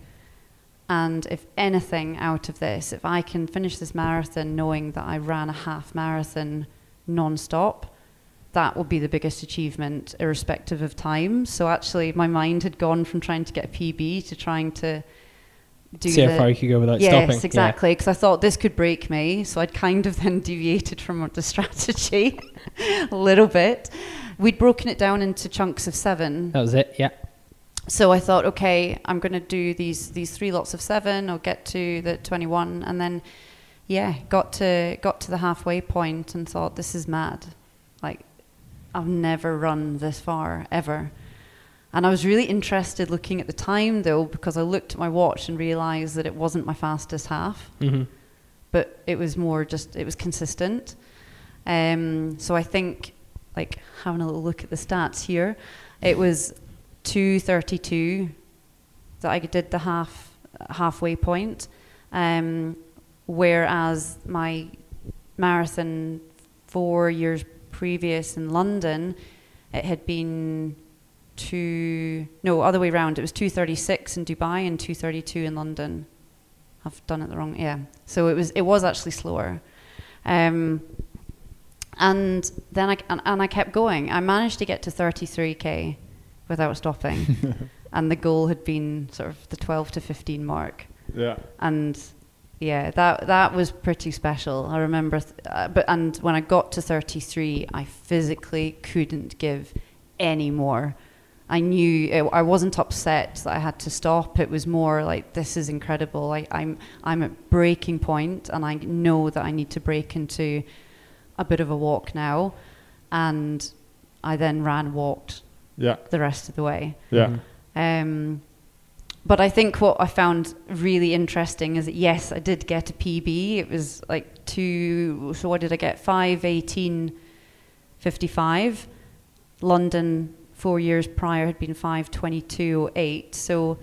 And if anything out of this, if I can finish this marathon knowing that I ran a half marathon non-stop, that will be the biggest achievement, irrespective of time. So actually, my mind had gone from trying to get a PB to trying to do See the, how far you could go without stopping. yes, exactly. Because I thought this could break me, so I'd kind of <laughs> then deviated from the strategy <laughs> a little bit. We'd broken it down into chunks of seven. That was it. Yeah. So I thought, okay, I'm going to do these these three lots of seven. I'll get to the 21, and then, yeah, got to got to the halfway point and thought, this is mad. Like, I've never run this far ever. And I was really interested looking at the time though, because I looked at my watch and realized that it wasn't my fastest half, Mm-hmm. but it was more just, it was consistent. Um, so I think, like, having a little look at the stats here, it was 232 that I did the half halfway point, um, whereas my marathon four years previous in London, it had been two no other way around. It was 236 in Dubai and 232 in London. I've done it the wrong yeah. So it was it was actually slower. Um, and then I and, and I kept going. I managed to get to 33k without stopping, <laughs> and the goal had been sort of the 12 to 15 mark. Yeah. And yeah, that that was pretty special. I remember, th- uh, but and when I got to 33, I physically couldn't give any more. I knew it, I wasn't upset that I had to stop. It was more like this is incredible. I, I'm I'm at breaking point, and I know that I need to break into a bit of a walk now. And I then ran, walked Yeah. the rest of the way. Yeah. Um, but I think what I found really interesting is that yes, I did get a PB. It was like two. So what did I get? Five eighteen fifty five. London four years prior had been five twenty two eight. So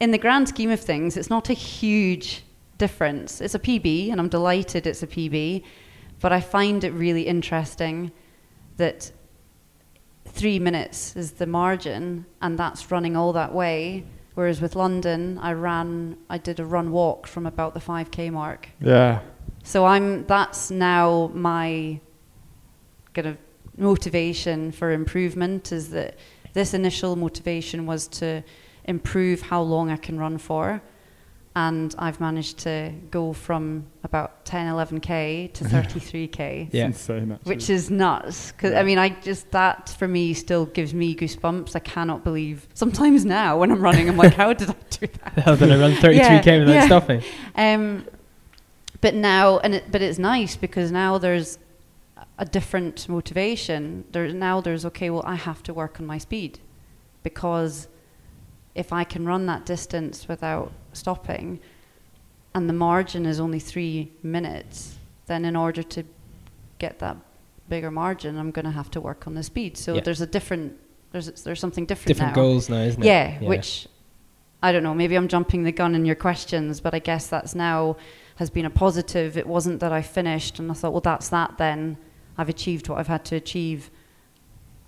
in the grand scheme of things, it's not a huge difference. It's a PB, and I'm delighted it's a PB. But I find it really interesting that three minutes is the margin, and that's running all that way. Whereas with London, I ran, I did a run walk from about the 5k mark. Yeah. So I'm, that's now my kind of motivation for improvement is that this initial motivation was to improve how long I can run for. And I've managed to go from about 10, 11k to 33k Yeah. Insane, which is nuts. Because Yeah. I mean, I just that for me still gives me goosebumps. I cannot believe. Sometimes now when I'm running, I'm like, how did I do that? <laughs> How did I run 33k Yeah, without yeah. stopping? Um, but now, and it, but it's nice because now there's a different motivation. There now there's okay. Well, I have to work on my speed because if I can run that distance without stopping, and the margin is only three minutes, then in order to get that bigger margin, I'm going to have to work on the speed. So Yeah. there's a different. There's there's something different. Different now. goals now, isn't it? Yeah, which I don't know. Maybe I'm jumping the gun in your questions, but I guess that's now has been a positive. It wasn't that I finished and I thought, well, that's that then. I've achieved what I've had to achieve,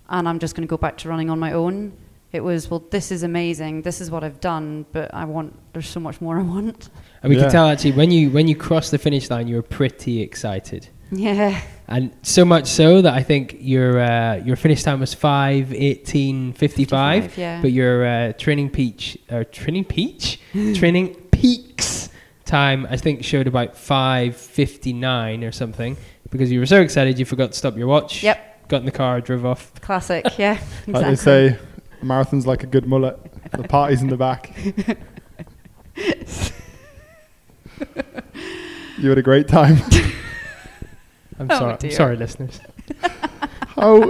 and I'm just going to go back to running on my own. It was, well, this is amazing. This is what I've done, but I want. There's so much more I want. And we Yeah. can tell actually when you when you crossed the finish line, you were pretty excited, Yeah. and so much so that I think your uh, your finish time was five eighteen fifty five. 55, yeah. But your uh, training peach or training peach <laughs> training peaks time I think showed about five fifty nine or something because you were so excited you forgot to stop your watch. Yep. Got in the car, drove off. Classic. <laughs> Yeah. Exactly. Like they say, a marathon's like a good mullet. The party's in the back. <laughs> you had a great time. I'm Oh, sorry. I'm sorry, listeners. <laughs> How?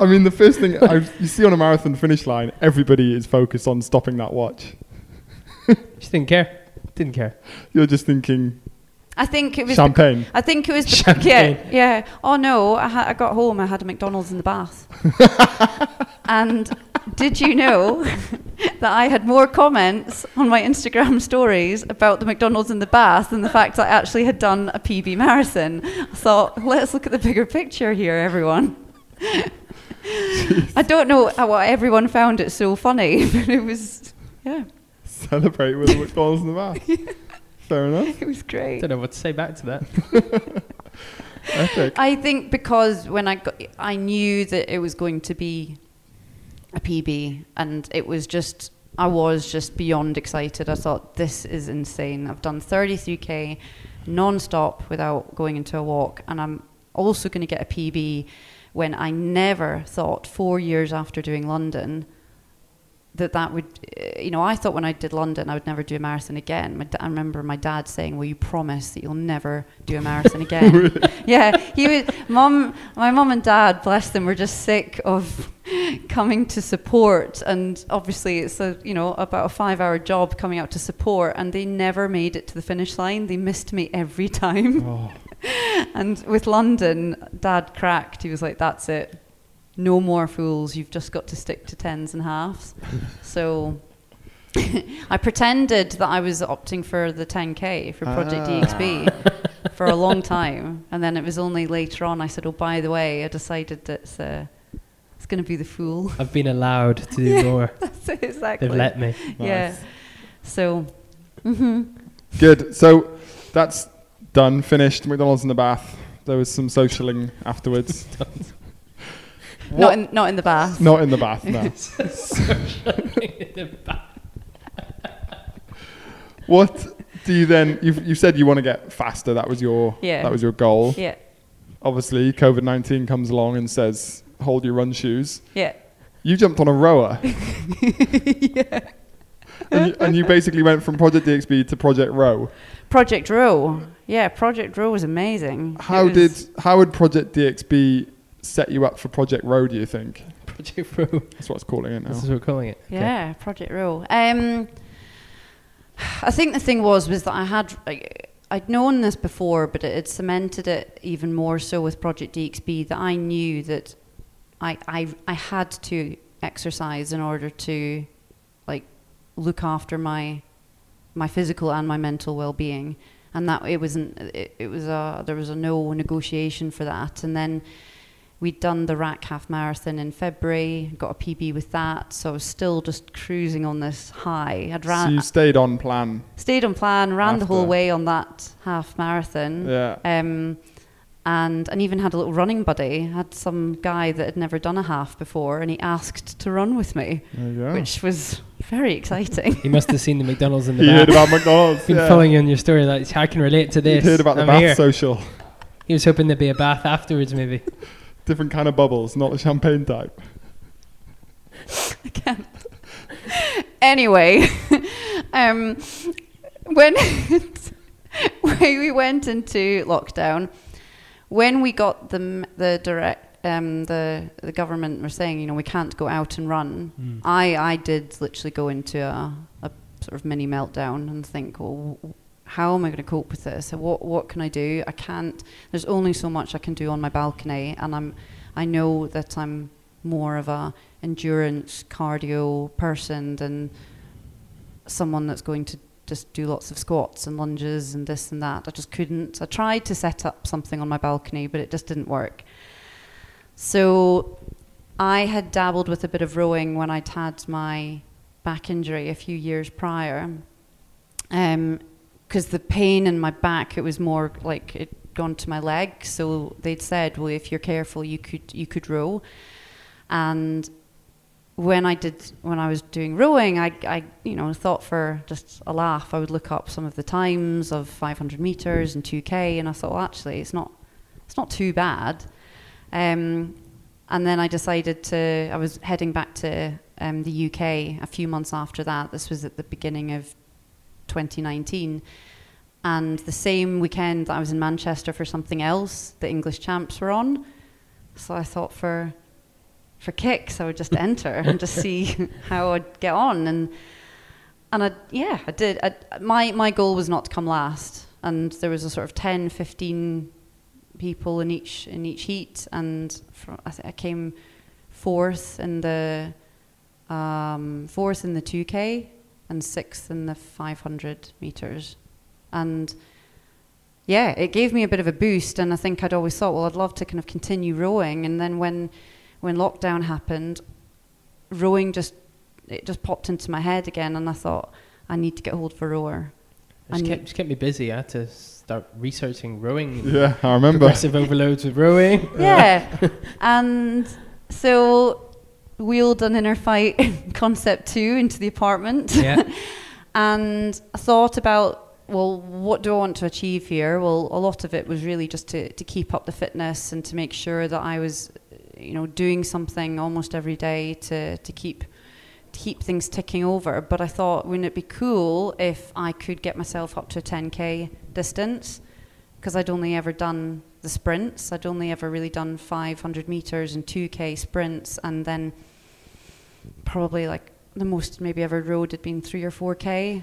I mean, the first thing I, you see on a marathon finish line, everybody is focused on stopping that watch. <laughs> Just didn't care. Didn't care. You're just thinking I think it was. champagne. I think it was. The, Champagne. yeah. Yeah. Oh no! I, ha- I got home. I had a McDonald's in the bath. and did you know <laughs> that I had more comments on my Instagram stories about the McDonald's in the bath than the fact that I actually had done a PB marathon? I thought, let's look at the bigger picture here, everyone. <laughs> I don't know why everyone found it so funny, <laughs> but it was, yeah, Celebrate with a McDonald's in the bath. Fair enough. it was great. Don't know what to say back to that. Epic. I think because when I got, I knew that it was going to be a PB, and it was just, I was just beyond excited. I thought this is insane. I've done 33k non-stop without going into a walk, and I'm also going to get a PB when I never thought four years after doing London that that would, uh, you know, I thought when I did London I would never do a marathon again. My I remember my dad saying, "Will you promise that you'll never do a marathon <laughs> again?" yeah, he was. Mom, my mom and dad, bless them, were just sick of coming to support, and obviously it's a you know about a five-hour job coming out to support, and they never made it to the finish line. They missed me every <laughs> time. Oh, And with London, Dad cracked. He was like, "That's it, no more fools. You've just got to stick to tens and halves." <laughs> so <laughs> I pretended that I was opting for the 10k for Project Ah. DXB for a long time, and then it was only later on I said, "Oh, by the way, I decided that it's, uh, it's going to be the fool." I've been allowed to <laughs> do more. That's exactly. They've let me. Yeah. Nice. So. hmm Good. So that's done, finished. McDonald's in the bath. There was some socialing afterwards. Not in, not in the bath. Not in the bath, no. <laughs> <laughs> what do you then? You've, you said you want to get faster. That was your Yeah. that was your goal. Yeah. Obviously, COVID nineteen comes along and says, "Hold your run shoes." Yeah. You jumped on a rower. <laughs> And you, and you basically went from Project DXB to Project Row. Project Row. Yeah, Project Row was amazing. How was- did how would Project DXB set you up for Project Row? Do you think Project Pro. that's what it's calling it now? This is what we're calling it. Okay. Yeah, Project Row. Um, I think the thing was was that I had like, I'd known this before, but it had cemented it even more so with Project DXB that I knew that I I I had to exercise in order to like look after my my physical and my mental well-being and that it wasn't it, it was a there was a no negotiation for that and then we'd done the RAK half marathon in february got a pb with that so i was still just cruising on this high i'd so ran you stayed on plan. stayed on plan ran the whole way on that half marathon Yeah. um, and and even had a little running buddy. Had some guy that had never done a half before, and he asked to run with me, There you go. which was very exciting. He must have seen the McDonald's in the He heard about McDonald's. Been yeah. following you on your story. Like I can relate to He'd this. heard about the I'm bath here. social. He was hoping there'd be a bath afterwards, maybe. Different kind of bubbles, not the champagne type. <laughs> anyway, <laughs> um, when <laughs> when we went into lockdown, when we got the the direct um, the the government were saying, you know, we can't go out and run. Mm. I I did literally go into a, a sort of mini meltdown and think, well, w- how am I going to cope with this? What what can I do? I can't. There's only so much I can do on my balcony, and I'm I know that I'm more of a endurance cardio person than someone that's going to just do lots of squats and lunges and this and that. I just couldn't. I tried to set up something on my balcony, but it just didn't work. So I had dabbled with a bit of rowing when I'd had my back injury a few years prior. Um, Because the pain in my back, it was more like it gone to my leg. So they'd said, well, if you're careful, you could you could row. And when I did when I was doing rowing, I, I you know thought for just a laugh, I would look up some of the times of 500 meters and 2k, and I thought, well, actually, it's not it's not too bad. Um, and then I decided to. I was heading back to um, the UK a few months after that. This was at the beginning of 2019. And the same weekend that I was in Manchester for something else, the English champs were on. So I thought for for kicks, I would just <laughs> enter and just see <laughs> how I'd get on. And and I yeah, I did. I, my my goal was not to come last, and there was a sort of 10, 15 people in each in each heat, and from, I, I came fourth in the um, fourth in the 2k and sixth in the 500 meters and yeah, it gave me a bit of a boost. And I think I'd always thought, well, I'd love to kind of continue rowing. And then when when lockdown happened, rowing just it just popped into my head again, and I thought I need to get hold of a rower. It just kept, just kept me busy. I had to start researching rowing. Yeah, I remember. Progressive overloads with rowing. Yeah, <laughs> and so wheeled an InnerFight <laughs> Concept2 into the apartment. Yeah. <laughs> and I thought about well what do i want to achieve here well a lot of it was really just to, to keep up the fitness and to make sure that i was you know doing something almost every day to, to keep to keep things ticking over but i thought wouldn't it be cool if i could get myself up to a 10k distance because i'd only ever done the sprints i'd only ever really done 500 meters and 2k sprints and then probably like the most maybe ever rode had been 3 or 4k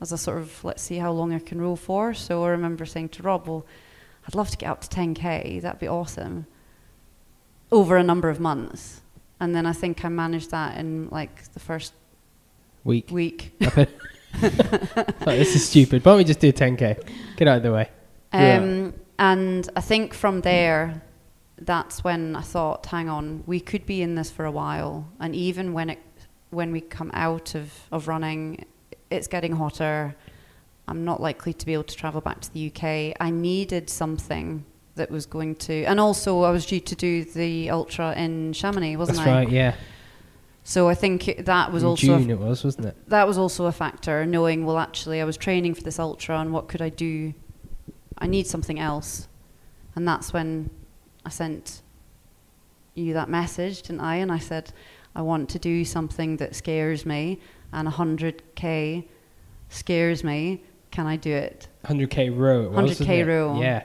as a sort of let's see how long I can row for. So I remember saying to Rob, "Well, I'd love to get up to 10k. That'd be awesome." Over a number of months, and then I think I managed that in like the first Week. week. <laughs> It. Thought, <laughs> this is stupid. Why don't we just do 10k? Get out of the way. Yeah. Um, and I think from there, that's when I thought, hang on, we could be in this for a while. And even when it, when we come out of, of running, it's getting hotter. I'm not likely to be able to travel back to the UK. I needed something that was going to, and also I was due to do the ultra in Chamonix, wasn't That's I? right. Yeah. So I think it- that was In also June it was, wasn't it? that was also a factor knowing well actually i was training for this ultra and what could i do i need something else and that's when i sent you that message didn't i and i said i want to do something that scares me and 100k scares me can i do it 100k row. It was, 100K wasn't it? row. Yeah.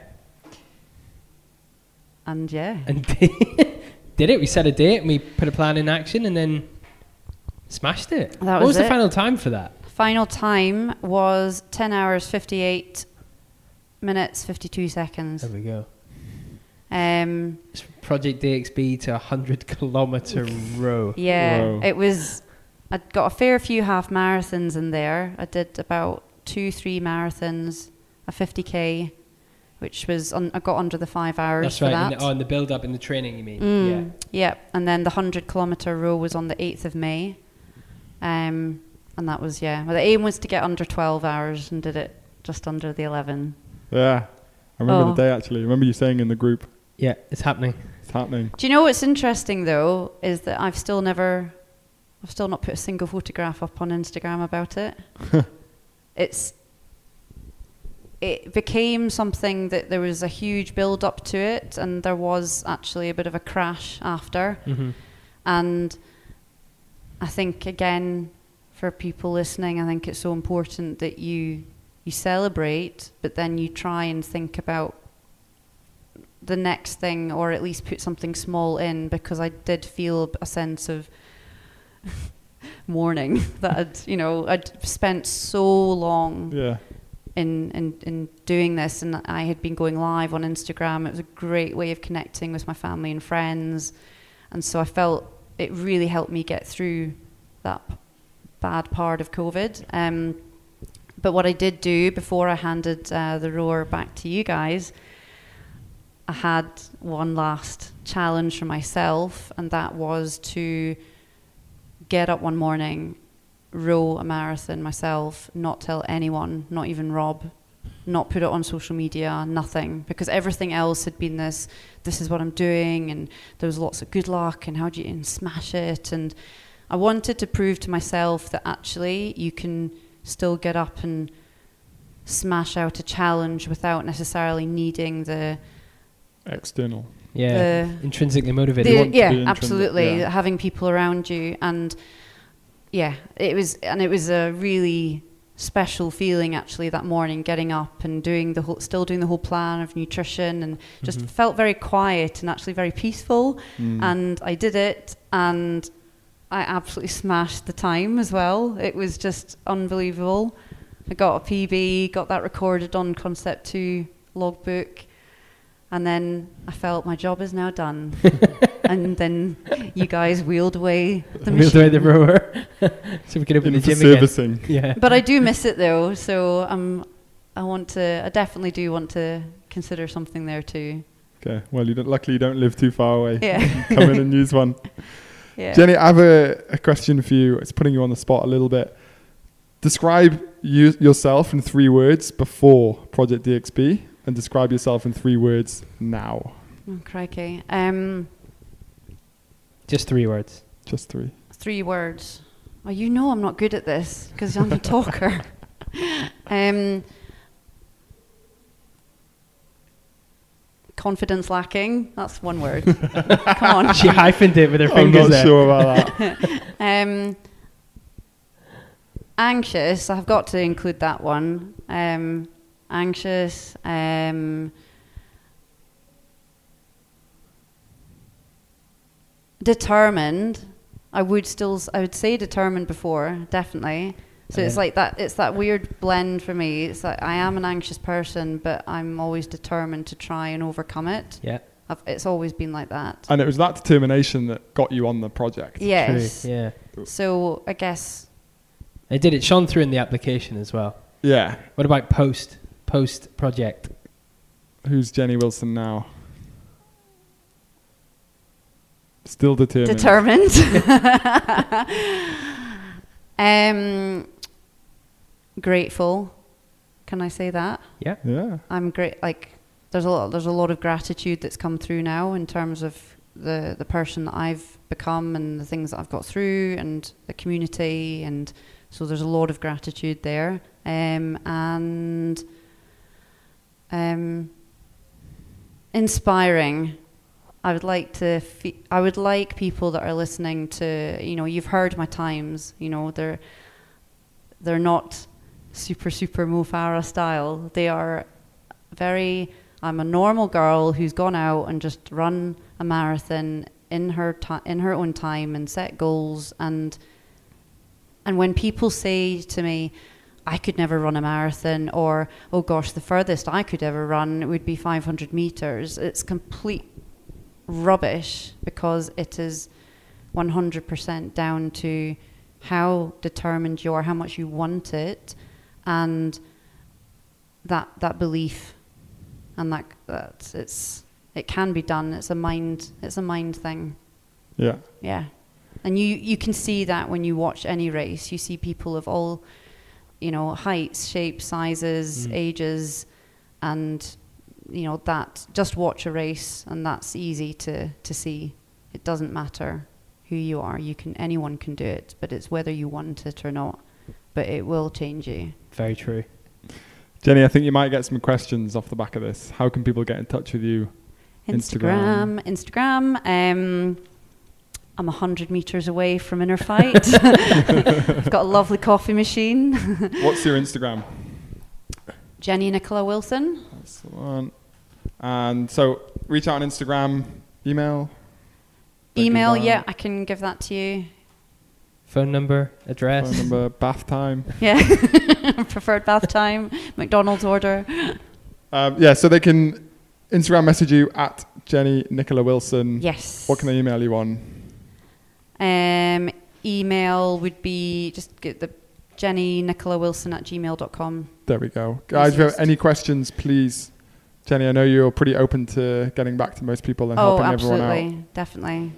and yeah And <laughs> did it. We set a date and we put a plan in action and then smashed it. That what was was the it. final time for that? final time was 10 hours 58 minutes 52 seconds There we go. um It's from Project DXB to a 100 <laughs> kilometer row. Yeah, Whoa. it was. I got a fair few half marathons in there. I did about two, three marathons, a 50k, which was un- I got under the five hours That's for right. that. In the, oh, in the build up in the training, you mean? Mm, yeah, and then the hundred kilometer row was on the 8th of May, um, and that was yeah. Well, the aim was to get under 12 hours, and did it just under the 11. Yeah. I remember Oh. the day actually. I remember you saying in the group, Yeah. Yeah, it's happening. it's happening. Do you know what's interesting though is that I've still never, I've still not put a single photograph up on Instagram about it. <laughs> it's, it became something that there was a huge build up to it, and there was actually a bit of a crash after. Mm-hmm. And I think again, for people listening, I think it's so important that you you celebrate, but then you try and think about the next thing, or at least put something small in, because I did feel a sense of <laughs> mourning <laughs> that I'd you know I'd spent so long Yeah. in, in, in doing this and I had been going live on Instagram. It was a great way of connecting with my family and friends. And so I felt it really helped me get through that bad part of COVID. Um, but what I did do before I handed uh, the roar back to you guys, I had one last challenge for myself, and that was to get up one morning, row a marathon myself, not tell anyone, not even Rob, not put it on social media, nothing, because everything else had been this. This is what I'm doing, and there was lots of good luck, and how do you and smash it, and I wanted to prove to myself that actually you can still get up and smash out a challenge without necessarily needing the External. Yeah. the Intrinsically motivated. want to be yeah, intrinsic, absolutely. yeah. Having people around you, and yeah, it was, and it was a really special feeling actually that morning, getting up and doing the whole, still doing the whole plan of nutrition, and just Mhm. felt very quiet and actually very peaceful. Mm. And I did it, and I absolutely smashed the time as well. It was just unbelievable. I got a PB, got that recorded on Concept2 logbook. And then I felt my job is now done. <laughs> and then you guys wheeled away the Wheeled machine. away the rower. <laughs> so we could open In the for gym again. servicing. Yeah. <laughs> But I do miss it though, so um, I want to. I definitely do want to consider something there too. Okay. Well, you don't, luckily you don't live too far away. Yeah, Come in and use one. Yeah. Jenny, I have a, a question for you. It's putting you on the spot a little bit. Describe you, yourself in three words before Project DXB, and describe yourself in three words now. Oh, crikey. Um, Just three words. Just three. three words. Oh, you know I'm not good at this because I'm a talker. <laughs> um, confidence lacking. That's one word. <laughs> Come on. She hyphened it with her fingers. I'm not there. sure about that. <laughs> Um, anxious. I've got to include that one. Um, anxious. Um, determined. I would still. s- I would say determined before, definitely. So it's like that. It's that weird blend for me. It's like I am an anxious person, but I'm always determined to try and overcome it. Yeah. I've, it's always been like that. and it was that determination that got you on the project. Yes. True. Yeah. So I guess I did it shone through in the application as well. Yeah. What about post post project? Who's Jenny Wilson now? Still determined. determined. <laughs> um, grateful. Can I say that? Yeah. yeah. I'm great. Like, there's a lot. There's a lot of gratitude that's come through now in terms of the the person that I've become and the things that I've got through and the community and so there's a lot of gratitude there. Um, and um, inspiring. I would like to. Fe- I would like people that are listening to. You know, you've heard my times. You know, they're they're not super super Mo Farah style. They are very. I'm a normal girl who's gone out and just run a marathon in her in her own time and set goals and and when people say to me, I could never run a marathon, or oh gosh, the furthest I could ever run would be 500 meters, it's complete rubbish because it is 100% down to how determined you are, how much you want it, and that that belief, and that that it's it can be done. It's a mind. It's a mind thing. Yeah. Yeah. And you, you can see that when you watch any race. You see people of all, you know, heights, shapes, sizes, Mm. ages, and, you know, that just watch a race and that's easy to, to see. It doesn't matter who you are. You can anyone can do it, but it's whether you want it or not. But it will change you. Very true. Jenny, I think you might get some questions off the back of this. How can people get in touch with you? Instagram. Instagram. Instagram. Um, I'm 100 meters away from Inner <laughs> Fight. <laughs> I've got a lovely coffee machine. <laughs> What's your Instagram? Jenny Nicola Wilson. That's the one. And so reach out on Instagram, email. Email, yeah, I can give that to you. Phone number, address. Phone number, bath time. <laughs> Yeah. <laughs> Preferred bath time, McDonald's order. Um, yeah, so they can Instagram message you at Jenny Nicola Wilson. Yes. What can they email you on? Um, email would be just get the Jenny Nicola Wilson at gmail.com. There we go. Guys, if you have any questions, please Jenny, I know you're pretty open to getting back to most people and oh, helping everyone out. Oh, absolutely, definitely.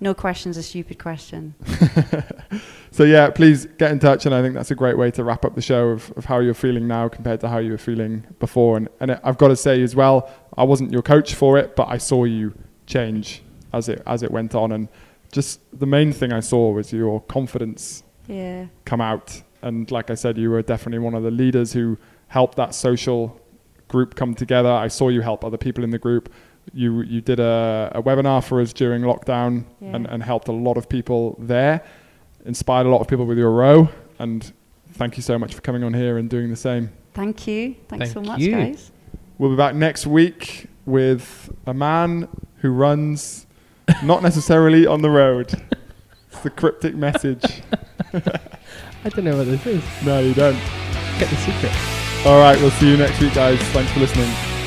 No question's a stupid question. <laughs> so yeah, please get in touch, and I think that's a great way to wrap up the show of, of how you're feeling now compared to how you were feeling before. And and it, I've got to say as well, I wasn't your coach for it, but I saw you change as it as it went on, and just the main thing I saw was your confidence Yeah. come out. And like I said, you were definitely one of the leaders who helped that social group come together. I saw you help other people in the group. You you did a, a webinar for us during lockdown Yeah. and, and helped a lot of people there. Inspired a lot of people with your row. And thank you so much for coming on here and doing the same. Thank you. Thanks so much, you. guys. We'll be back next week with a man who runs not necessarily on the road. It's the cryptic message. <laughs> I don't know what this is. No, you don't. Get the secret. All right, we'll see you next week, guys. Thanks for listening.